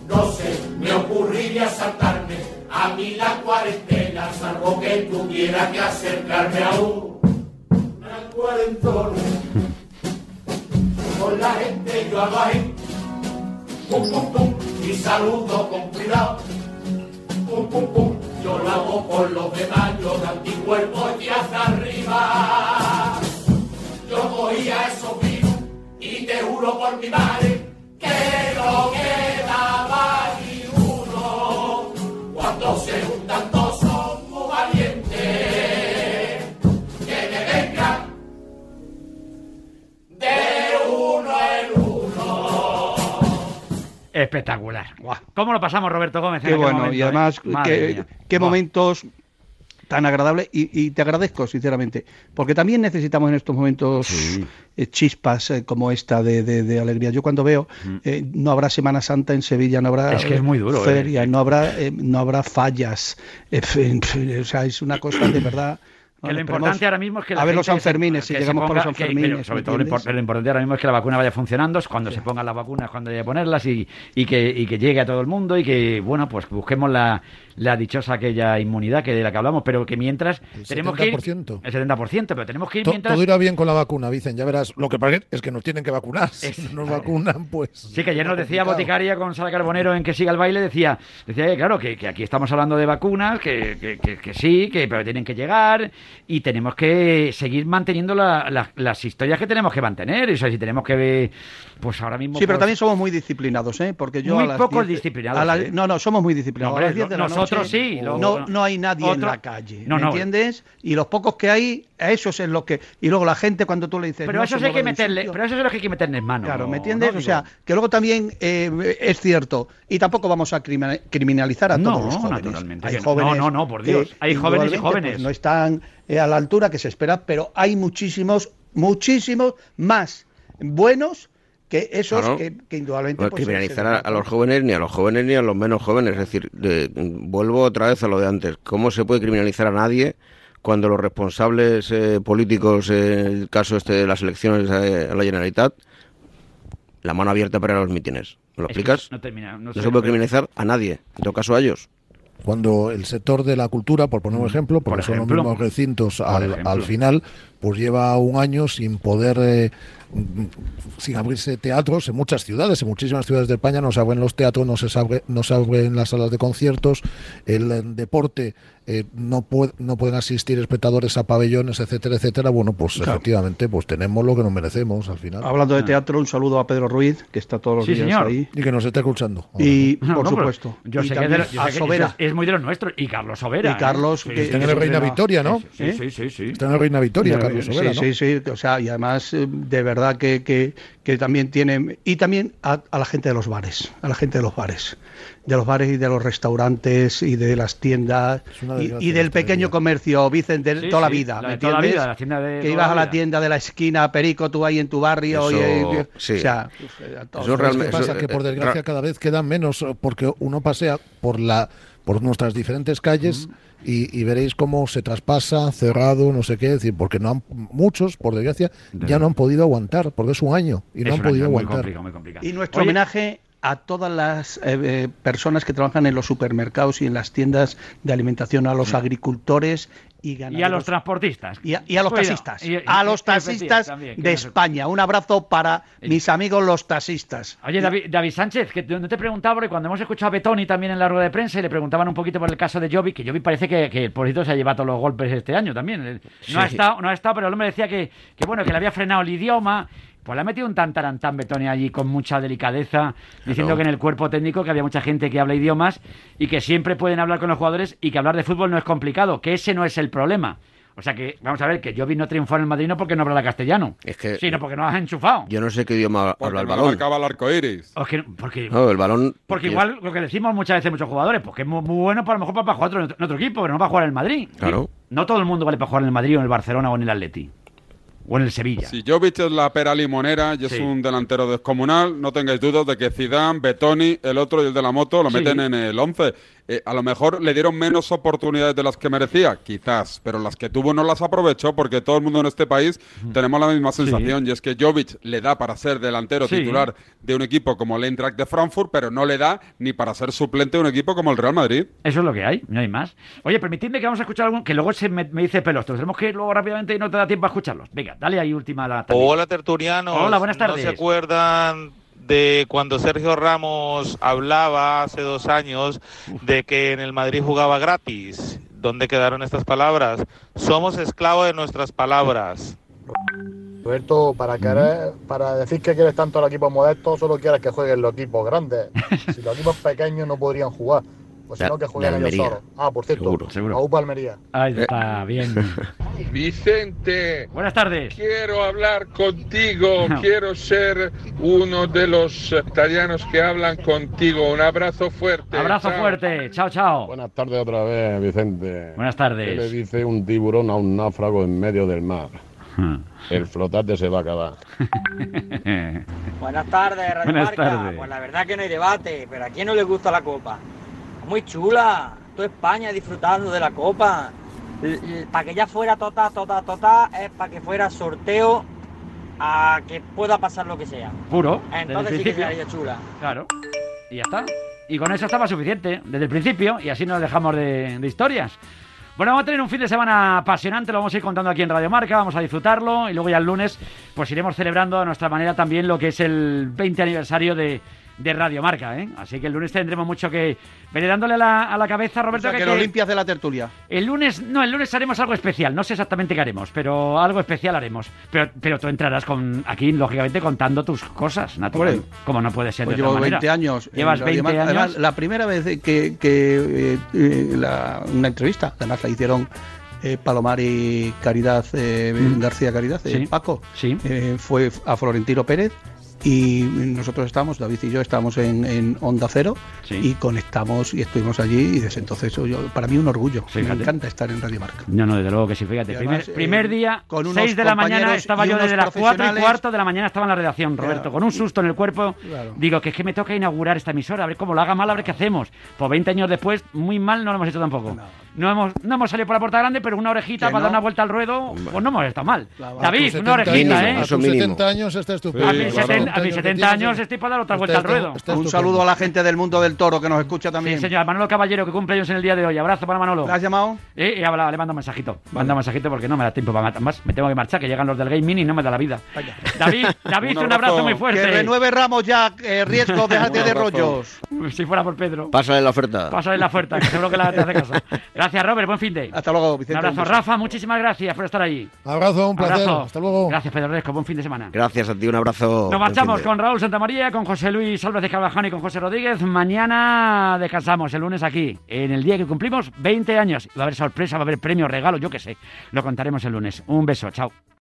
Speaker 41: No sé, me ocurriría saltarme a mí la cuarentena, salvo que tuviera que acercarme a una cuarentona con la gente yo hago ahí, pum pum pum, y saludo con cuidado, pum pum pum, yo lo hago por los demás, yo de anticuerpos y hasta arriba. Yo cogía esos virus y te juro por mi madre que no quedaba ni uno. Cuando se juntan todos son muy valientes, que me vengan de uno en uno.
Speaker 2: Espectacular. ¿Cómo lo pasamos, Roberto Gómez?
Speaker 4: Qué bueno,
Speaker 2: momento,
Speaker 4: y
Speaker 2: eh?
Speaker 4: además, qué, qué momentos tan agradables y, y te agradezco, sinceramente, porque también necesitamos en estos momentos eh, chispas eh, como esta de, de- de alegría. Yo cuando veo, eh, no habrá Semana Santa en Sevilla, no habrá
Speaker 2: Es que es muy duro, eh.
Speaker 4: feria, no habrá no habrá fallas, o sea, es una cosa de verdad.
Speaker 2: Que lo importante
Speaker 4: esperemos
Speaker 2: ahora mismo es que la
Speaker 4: a ver los
Speaker 2: se-
Speaker 4: Sanfermines, si llegamos por
Speaker 2: ponga-
Speaker 4: los
Speaker 2: que-
Speaker 4: Sanfermines.
Speaker 2: pero sobre
Speaker 4: ¿me
Speaker 2: todo lo, impor- lo importante ahora mismo es que la vacuna vaya funcionando, es cuando se pongan las vacunas, cuando haya que ponerlas y, y que, y que llegue a todo el mundo y que, bueno, pues busquemos la, la dichosa aquella inmunidad que de la que hablamos, pero que mientras tenemos que ir...
Speaker 40: 70%.
Speaker 2: El 70%, pero tenemos que ir
Speaker 40: To-
Speaker 2: mientras...
Speaker 40: Todo irá bien con la vacuna, dicen. Ya verás. Lo que pasa es que nos tienen que vacunar. Si no nos vacunan, pues.
Speaker 2: Sí, que ayer nos decía
Speaker 40: complicado.
Speaker 2: Boticaria con Sara Carbonero en que siga el baile, decía, decía que claro, que, que aquí estamos hablando de vacunas, que, que- que- que sí, que pero tienen que llegar y tenemos que seguir manteniendo la- la- las historias que tenemos que mantener. O sea, si tenemos que, pues ahora mismo...
Speaker 4: Sí, pero
Speaker 2: pues,
Speaker 4: también somos muy disciplinados, ¿eh? Porque yo
Speaker 2: Muy
Speaker 4: a las
Speaker 2: pocos
Speaker 4: 10
Speaker 2: disciplinados,
Speaker 4: a
Speaker 2: ¿eh?
Speaker 4: No, no, somos muy disciplinados.
Speaker 2: No, hombre,
Speaker 4: a las 10 de la
Speaker 2: nosotros
Speaker 4: noche
Speaker 2: sí,
Speaker 4: no, no hay nadie en la calle,
Speaker 2: No,
Speaker 4: ¿me
Speaker 2: no.
Speaker 4: entiendes? Y los pocos que hay, a esos es lo que... Y luego la gente cuando tú le dices...
Speaker 2: Pero
Speaker 4: no
Speaker 2: eso hay que meterle,
Speaker 4: sitio,
Speaker 2: pero eso es lo que hay que meterle en mano.
Speaker 4: Claro, ¿me
Speaker 2: ¿no?
Speaker 4: entiendes?
Speaker 2: ¿no?
Speaker 4: o sea, que luego también eh, es cierto, y tampoco vamos a criminalizar a
Speaker 2: No,
Speaker 4: todos los jóvenes.
Speaker 2: naturalmente
Speaker 4: Hay
Speaker 2: no.
Speaker 4: jóvenes
Speaker 2: No, no, no, por
Speaker 4: que
Speaker 2: Dios. Hay jóvenes y
Speaker 4: indudablemente,
Speaker 2: jóvenes.
Speaker 4: pues, no están eh, a la altura que se espera, pero hay muchísimos, muchísimos más buenos que esos
Speaker 3: Claro.
Speaker 4: que, que indudablemente...
Speaker 3: No
Speaker 4: pues,
Speaker 3: criminalizar a, a los jóvenes, ni a los jóvenes, ni a los menos jóvenes. Es decir, de- vuelvo otra vez a lo de antes. ¿Cómo se puede criminalizar a nadie cuando los responsables eh, políticos, eh, el caso este de las elecciones eh, a la Generalitat, la mano abierta para los mítines. ¿Me lo
Speaker 2: Es
Speaker 3: explicas?
Speaker 2: no termina, no
Speaker 3: se puede
Speaker 2: pero-
Speaker 3: criminalizar a nadie, en todo caso a ellos.
Speaker 5: Cuando el sector de la cultura, por poner un ejemplo, porque
Speaker 3: Por
Speaker 5: son
Speaker 3: ejemplo.
Speaker 5: los mismos recintos al, final, pues lleva un año sin poder, eh, mm, sin abrirse teatros en muchas ciudades, en muchísimas ciudades de España no se abren los teatros, no se, abre- no se abren las salas de conciertos, el deporte eh, no, puede, no pueden asistir espectadores a pabellones, etcétera, etcétera. Bueno, pues
Speaker 4: Claro.
Speaker 5: efectivamente, pues tenemos lo que nos merecemos al final.
Speaker 4: Hablando de teatro, un saludo a Pedro Ruiz, que está todos los
Speaker 5: Sí,
Speaker 4: días
Speaker 5: señor.
Speaker 4: ahí.
Speaker 5: Y que nos está escuchando.
Speaker 4: Y,
Speaker 2: No,
Speaker 4: por
Speaker 2: no,
Speaker 4: supuesto.
Speaker 2: Yo
Speaker 4: y
Speaker 2: sé que, es, de
Speaker 4: también
Speaker 2: lo- yo
Speaker 4: a
Speaker 2: sé que
Speaker 4: Sobera.
Speaker 2: eso es muy de los nuestros. Y Carlos Sobera.
Speaker 4: Y Carlos,
Speaker 2: ¿eh?
Speaker 4: que-
Speaker 5: Está en el Reina Victoria, ¿no?
Speaker 2: Sí, sí, sí. sí.
Speaker 5: Está en el Reina Victoria, Carlos
Speaker 4: Sí,
Speaker 5: Sobera, ¿no?
Speaker 4: Sí, sí, o sea, y además, eh, de verdad que, que, que también tiene. Y también a, a la gente de los bares, a la gente de los bares. De los bares y de los restaurantes y de las tiendas y, del pequeño comercio, Vicente, de
Speaker 2: Sí,
Speaker 4: toda la vida.
Speaker 2: la
Speaker 4: ¿me
Speaker 2: de toda la vida, la tienda de
Speaker 4: que ibas
Speaker 2: la
Speaker 4: a la
Speaker 2: vida.
Speaker 4: tienda de la esquina, Perico, tú ahí en tu barrio. y,
Speaker 3: Eso,
Speaker 4: y-
Speaker 3: sí.
Speaker 4: O sea,
Speaker 5: Eso
Speaker 3: realmente-
Speaker 5: pasa
Speaker 3: eso,
Speaker 5: que por
Speaker 3: eh,
Speaker 5: desgracia
Speaker 3: ra-
Speaker 5: cada vez quedan menos porque uno pasea por la por nuestras diferentes calles y, y veréis cómo se traspasa cerrado no sé qué decir porque no han muchos por desgracia ya no han podido aguantar porque es un año y no
Speaker 2: Es
Speaker 5: han podido
Speaker 2: muy
Speaker 5: aguantar.
Speaker 2: complicado, muy complicado.
Speaker 4: Y nuestro
Speaker 2: Oye,
Speaker 4: homenaje a todas las eh, eh, personas que trabajan en los supermercados y en las tiendas de alimentación, a los agricultores y ganaderos.
Speaker 2: Y a los transportistas.
Speaker 4: Y a, y a los
Speaker 2: Cuidado.
Speaker 4: taxistas.
Speaker 2: Y- y-
Speaker 4: a los taxistas
Speaker 2: también,
Speaker 4: de
Speaker 2: no
Speaker 4: España. Un abrazo para mis amigos los taxistas.
Speaker 2: Oye, David, David Sánchez, que no te preguntaba, porque cuando hemos escuchado a Betoni también en la rueda de prensa y le preguntaban un poquito por el caso de Jovi, que Jovi parece que, que el pobrecito se ha llevado todos los golpes este año también. No,
Speaker 3: Sí.
Speaker 2: ha estado, no ha estado, pero el hombre decía que, que bueno, que le había frenado el idioma. Pues le ha metido un tantarantán Betoni allí con mucha delicadeza, diciendo que en el cuerpo técnico que había mucha gente que habla idiomas y que siempre pueden hablar con los jugadores y que hablar de fútbol no es complicado, que ese no es el problema. O sea que, vamos a ver, que Jovi no triunfó en el Madrid no porque no habla castellano,
Speaker 3: Es que
Speaker 2: sino porque no has enchufado.
Speaker 3: yo no sé qué idioma habla el
Speaker 6: no
Speaker 3: balón.
Speaker 6: marcaba el arco iris.
Speaker 2: O que- porque
Speaker 3: No, el balón.
Speaker 2: Porque igual lo que decimos muchas veces muchos jugadores, pues que es muy, muy bueno para a lo mejor para jugar otro- en otro equipo, pero no para jugar en el Madrid.
Speaker 3: Claro.
Speaker 2: No todo el mundo vale para jugar en el Madrid o en el Barcelona o en el Atleti. O en el Sevilla.
Speaker 6: Si Jovic es la pera limonera y es
Speaker 2: Sí.
Speaker 6: un delantero descomunal, no tengáis dudas de que Zidane, Betoni, el otro y el de la moto lo
Speaker 2: Sí.
Speaker 6: meten en el 11. Eh, a lo mejor le dieron menos oportunidades de las que merecía, quizás, pero las que tuvo no las aprovechó porque todo el mundo en este país tenemos la misma sensación y es que Jovic le da para ser delantero
Speaker 2: Sí.
Speaker 6: titular de un equipo como el Eintracht de Frankfurt, pero no le da ni para ser suplente de un equipo como el Real Madrid.
Speaker 2: Eso es lo que hay, no hay más. Oye, permitidme que vamos a escuchar algún que luego se me, me dice pelos. Tenemos que ir luego rápidamente y no te da tiempo a escucharlos. Venga, dale ahí última la también.
Speaker 42: Hola tertulianos.
Speaker 2: Hola, buenas
Speaker 42: ¿No
Speaker 2: tardes.
Speaker 42: se acuerdan de cuando Sergio Ramos hablaba hace dos años de que en el Madrid jugaba gratis? ¿Dónde quedaron estas palabras? Somos esclavos de nuestras palabras.
Speaker 21: Roberto, para querer, para decir que quieres tanto al equipo modesto, solo quieres que jueguen los equipos grandes. Si los equipos pequeños no podrían jugar, pues si no que jueguen ellos solos. Ah, por cierto,
Speaker 3: Seguro,
Speaker 2: seguro.
Speaker 21: a UPA Almería.
Speaker 2: Ahí está, bien.
Speaker 43: Vicente,
Speaker 2: Buenas tardes.
Speaker 43: quiero hablar contigo,
Speaker 2: No.
Speaker 43: quiero ser uno de los italianos que hablan contigo. Un abrazo fuerte.
Speaker 2: Abrazo
Speaker 43: Chao.
Speaker 2: fuerte. Chao, chao.
Speaker 44: Buenas tardes otra vez, Vicente.
Speaker 2: Buenas
Speaker 44: ¿Qué le
Speaker 2: tardes.
Speaker 44: dice un tiburón a un náufrago en medio del mar? El flotante se va a acabar.
Speaker 45: Buenas tardes, Radio
Speaker 2: Buenas
Speaker 45: Marca.
Speaker 2: tardes.
Speaker 45: Pues la verdad que no hay debate, pero ¿a quién no le gusta la copa? Muy chula, toda España disfrutando de la copa. Para que ya fuera tota, tota, tota, es para que fuera sorteo a que pueda pasar lo que sea.
Speaker 2: Puro.
Speaker 45: Entonces sí que sería chula.
Speaker 2: Claro. Y ya está. Y con eso estaba suficiente desde el principio y así nos dejamos de, de historias. Bueno, vamos a tener un fin de semana apasionante, lo vamos a ir contando aquí en Radio Marca, vamos a disfrutarlo y luego ya el lunes pues iremos celebrando a nuestra manera también lo que es el 20 aniversario de, de Radio Marca, ¿eh? Así que el lunes tendremos mucho que venir dándole a la, a la cabeza,
Speaker 4: O
Speaker 2: Roberto.
Speaker 4: sea, que lo limpias de la tertulia.
Speaker 2: El lunes, no, el lunes haremos algo especial. No sé exactamente qué haremos, pero algo especial haremos. Pero, pero tú entrarás con aquí, lógicamente, contando tus cosas, natural.
Speaker 4: Hombre.
Speaker 2: Como no puede ser
Speaker 4: Pues
Speaker 2: de
Speaker 4: llevo
Speaker 2: otra manera.
Speaker 4: 20 años.
Speaker 2: Llevas
Speaker 4: Radio
Speaker 2: 20
Speaker 4: Marca.
Speaker 2: años.
Speaker 4: Además, la primera vez que, que, eh, eh, la- una entrevista, además la hicieron eh, Palomar y Caridad, eh,
Speaker 2: Mm.
Speaker 4: García Caridad, eh,
Speaker 2: Sí.
Speaker 4: Paco,
Speaker 2: Sí.
Speaker 4: fue a Florentino Pérez. Y nosotros estamos, David y yo, estamos en, en Onda Cero
Speaker 2: Sí.
Speaker 4: y conectamos y estuvimos allí y desde entonces yo, para mí un orgullo. Me encanta estar en Radio Marca.
Speaker 2: No, no, desde luego que sí, fíjate. Primer,
Speaker 4: además, eh,
Speaker 2: primer día,
Speaker 4: con unos
Speaker 2: 6 de la mañana, estaba yo desde las 4 y cuarto de la mañana estaba en la redacción, Roberto, con un susto en el cuerpo.
Speaker 4: Claro.
Speaker 2: Digo, que es que me toca inaugurar esta emisora, a ver cómo lo haga mal, a ver qué hacemos. Pues 20 años después, muy mal no lo hemos hecho tampoco. No hemos, no hemos salido por la puerta grande, pero una orejita para dar una vuelta al ruedo, pues no hemos estado mal. David, una orejita, ¿eh?
Speaker 40: A tus 70 años está estupendo.
Speaker 2: a mis 70, a mis 70 años estoy para dar otra vuelta al ruedo.
Speaker 4: Un saludo a la gente del mundo del toro que nos escucha también.
Speaker 2: Sí, señor. Manolo Caballero, que cumple años en el día de hoy. Abrazo para Manolo.
Speaker 4: ¿Le has llamado?
Speaker 2: Eh, y habla, le mando un mensajito. Manda un mensajito porque no me da tiempo para más. Me tengo que marchar, que llegan los del Game Mini y no me da la vida. David, David, un abrazo, muy fuerte.
Speaker 4: Que renueve Ramos ya, eh, riesgo, déjate de rollos.
Speaker 2: Si fuera por Pedro.
Speaker 3: Pásale la oferta.
Speaker 2: Pásale la oferta, que seguro que la te hace caso. Gracias, Robert. Buen fin de.
Speaker 4: Hasta luego, Vicente.
Speaker 2: Un abrazo, Rafa. Muchísimas gracias por estar ahí.
Speaker 40: Abrazo, un placer. Hasta luego.
Speaker 2: Gracias, Pedro Resco. Buen fin de semana.
Speaker 3: Gracias a ti, un abrazo.
Speaker 2: Nos marchamos con Raúl Santamaría, con José Luis Álvarez de Carvajal y con José Rodríguez. Mañana descansamos, el lunes aquí, en el día que cumplimos 20 años. Va a haber sorpresa, va a haber premio, regalo, yo qué sé. Lo contaremos el lunes. Un beso, chao.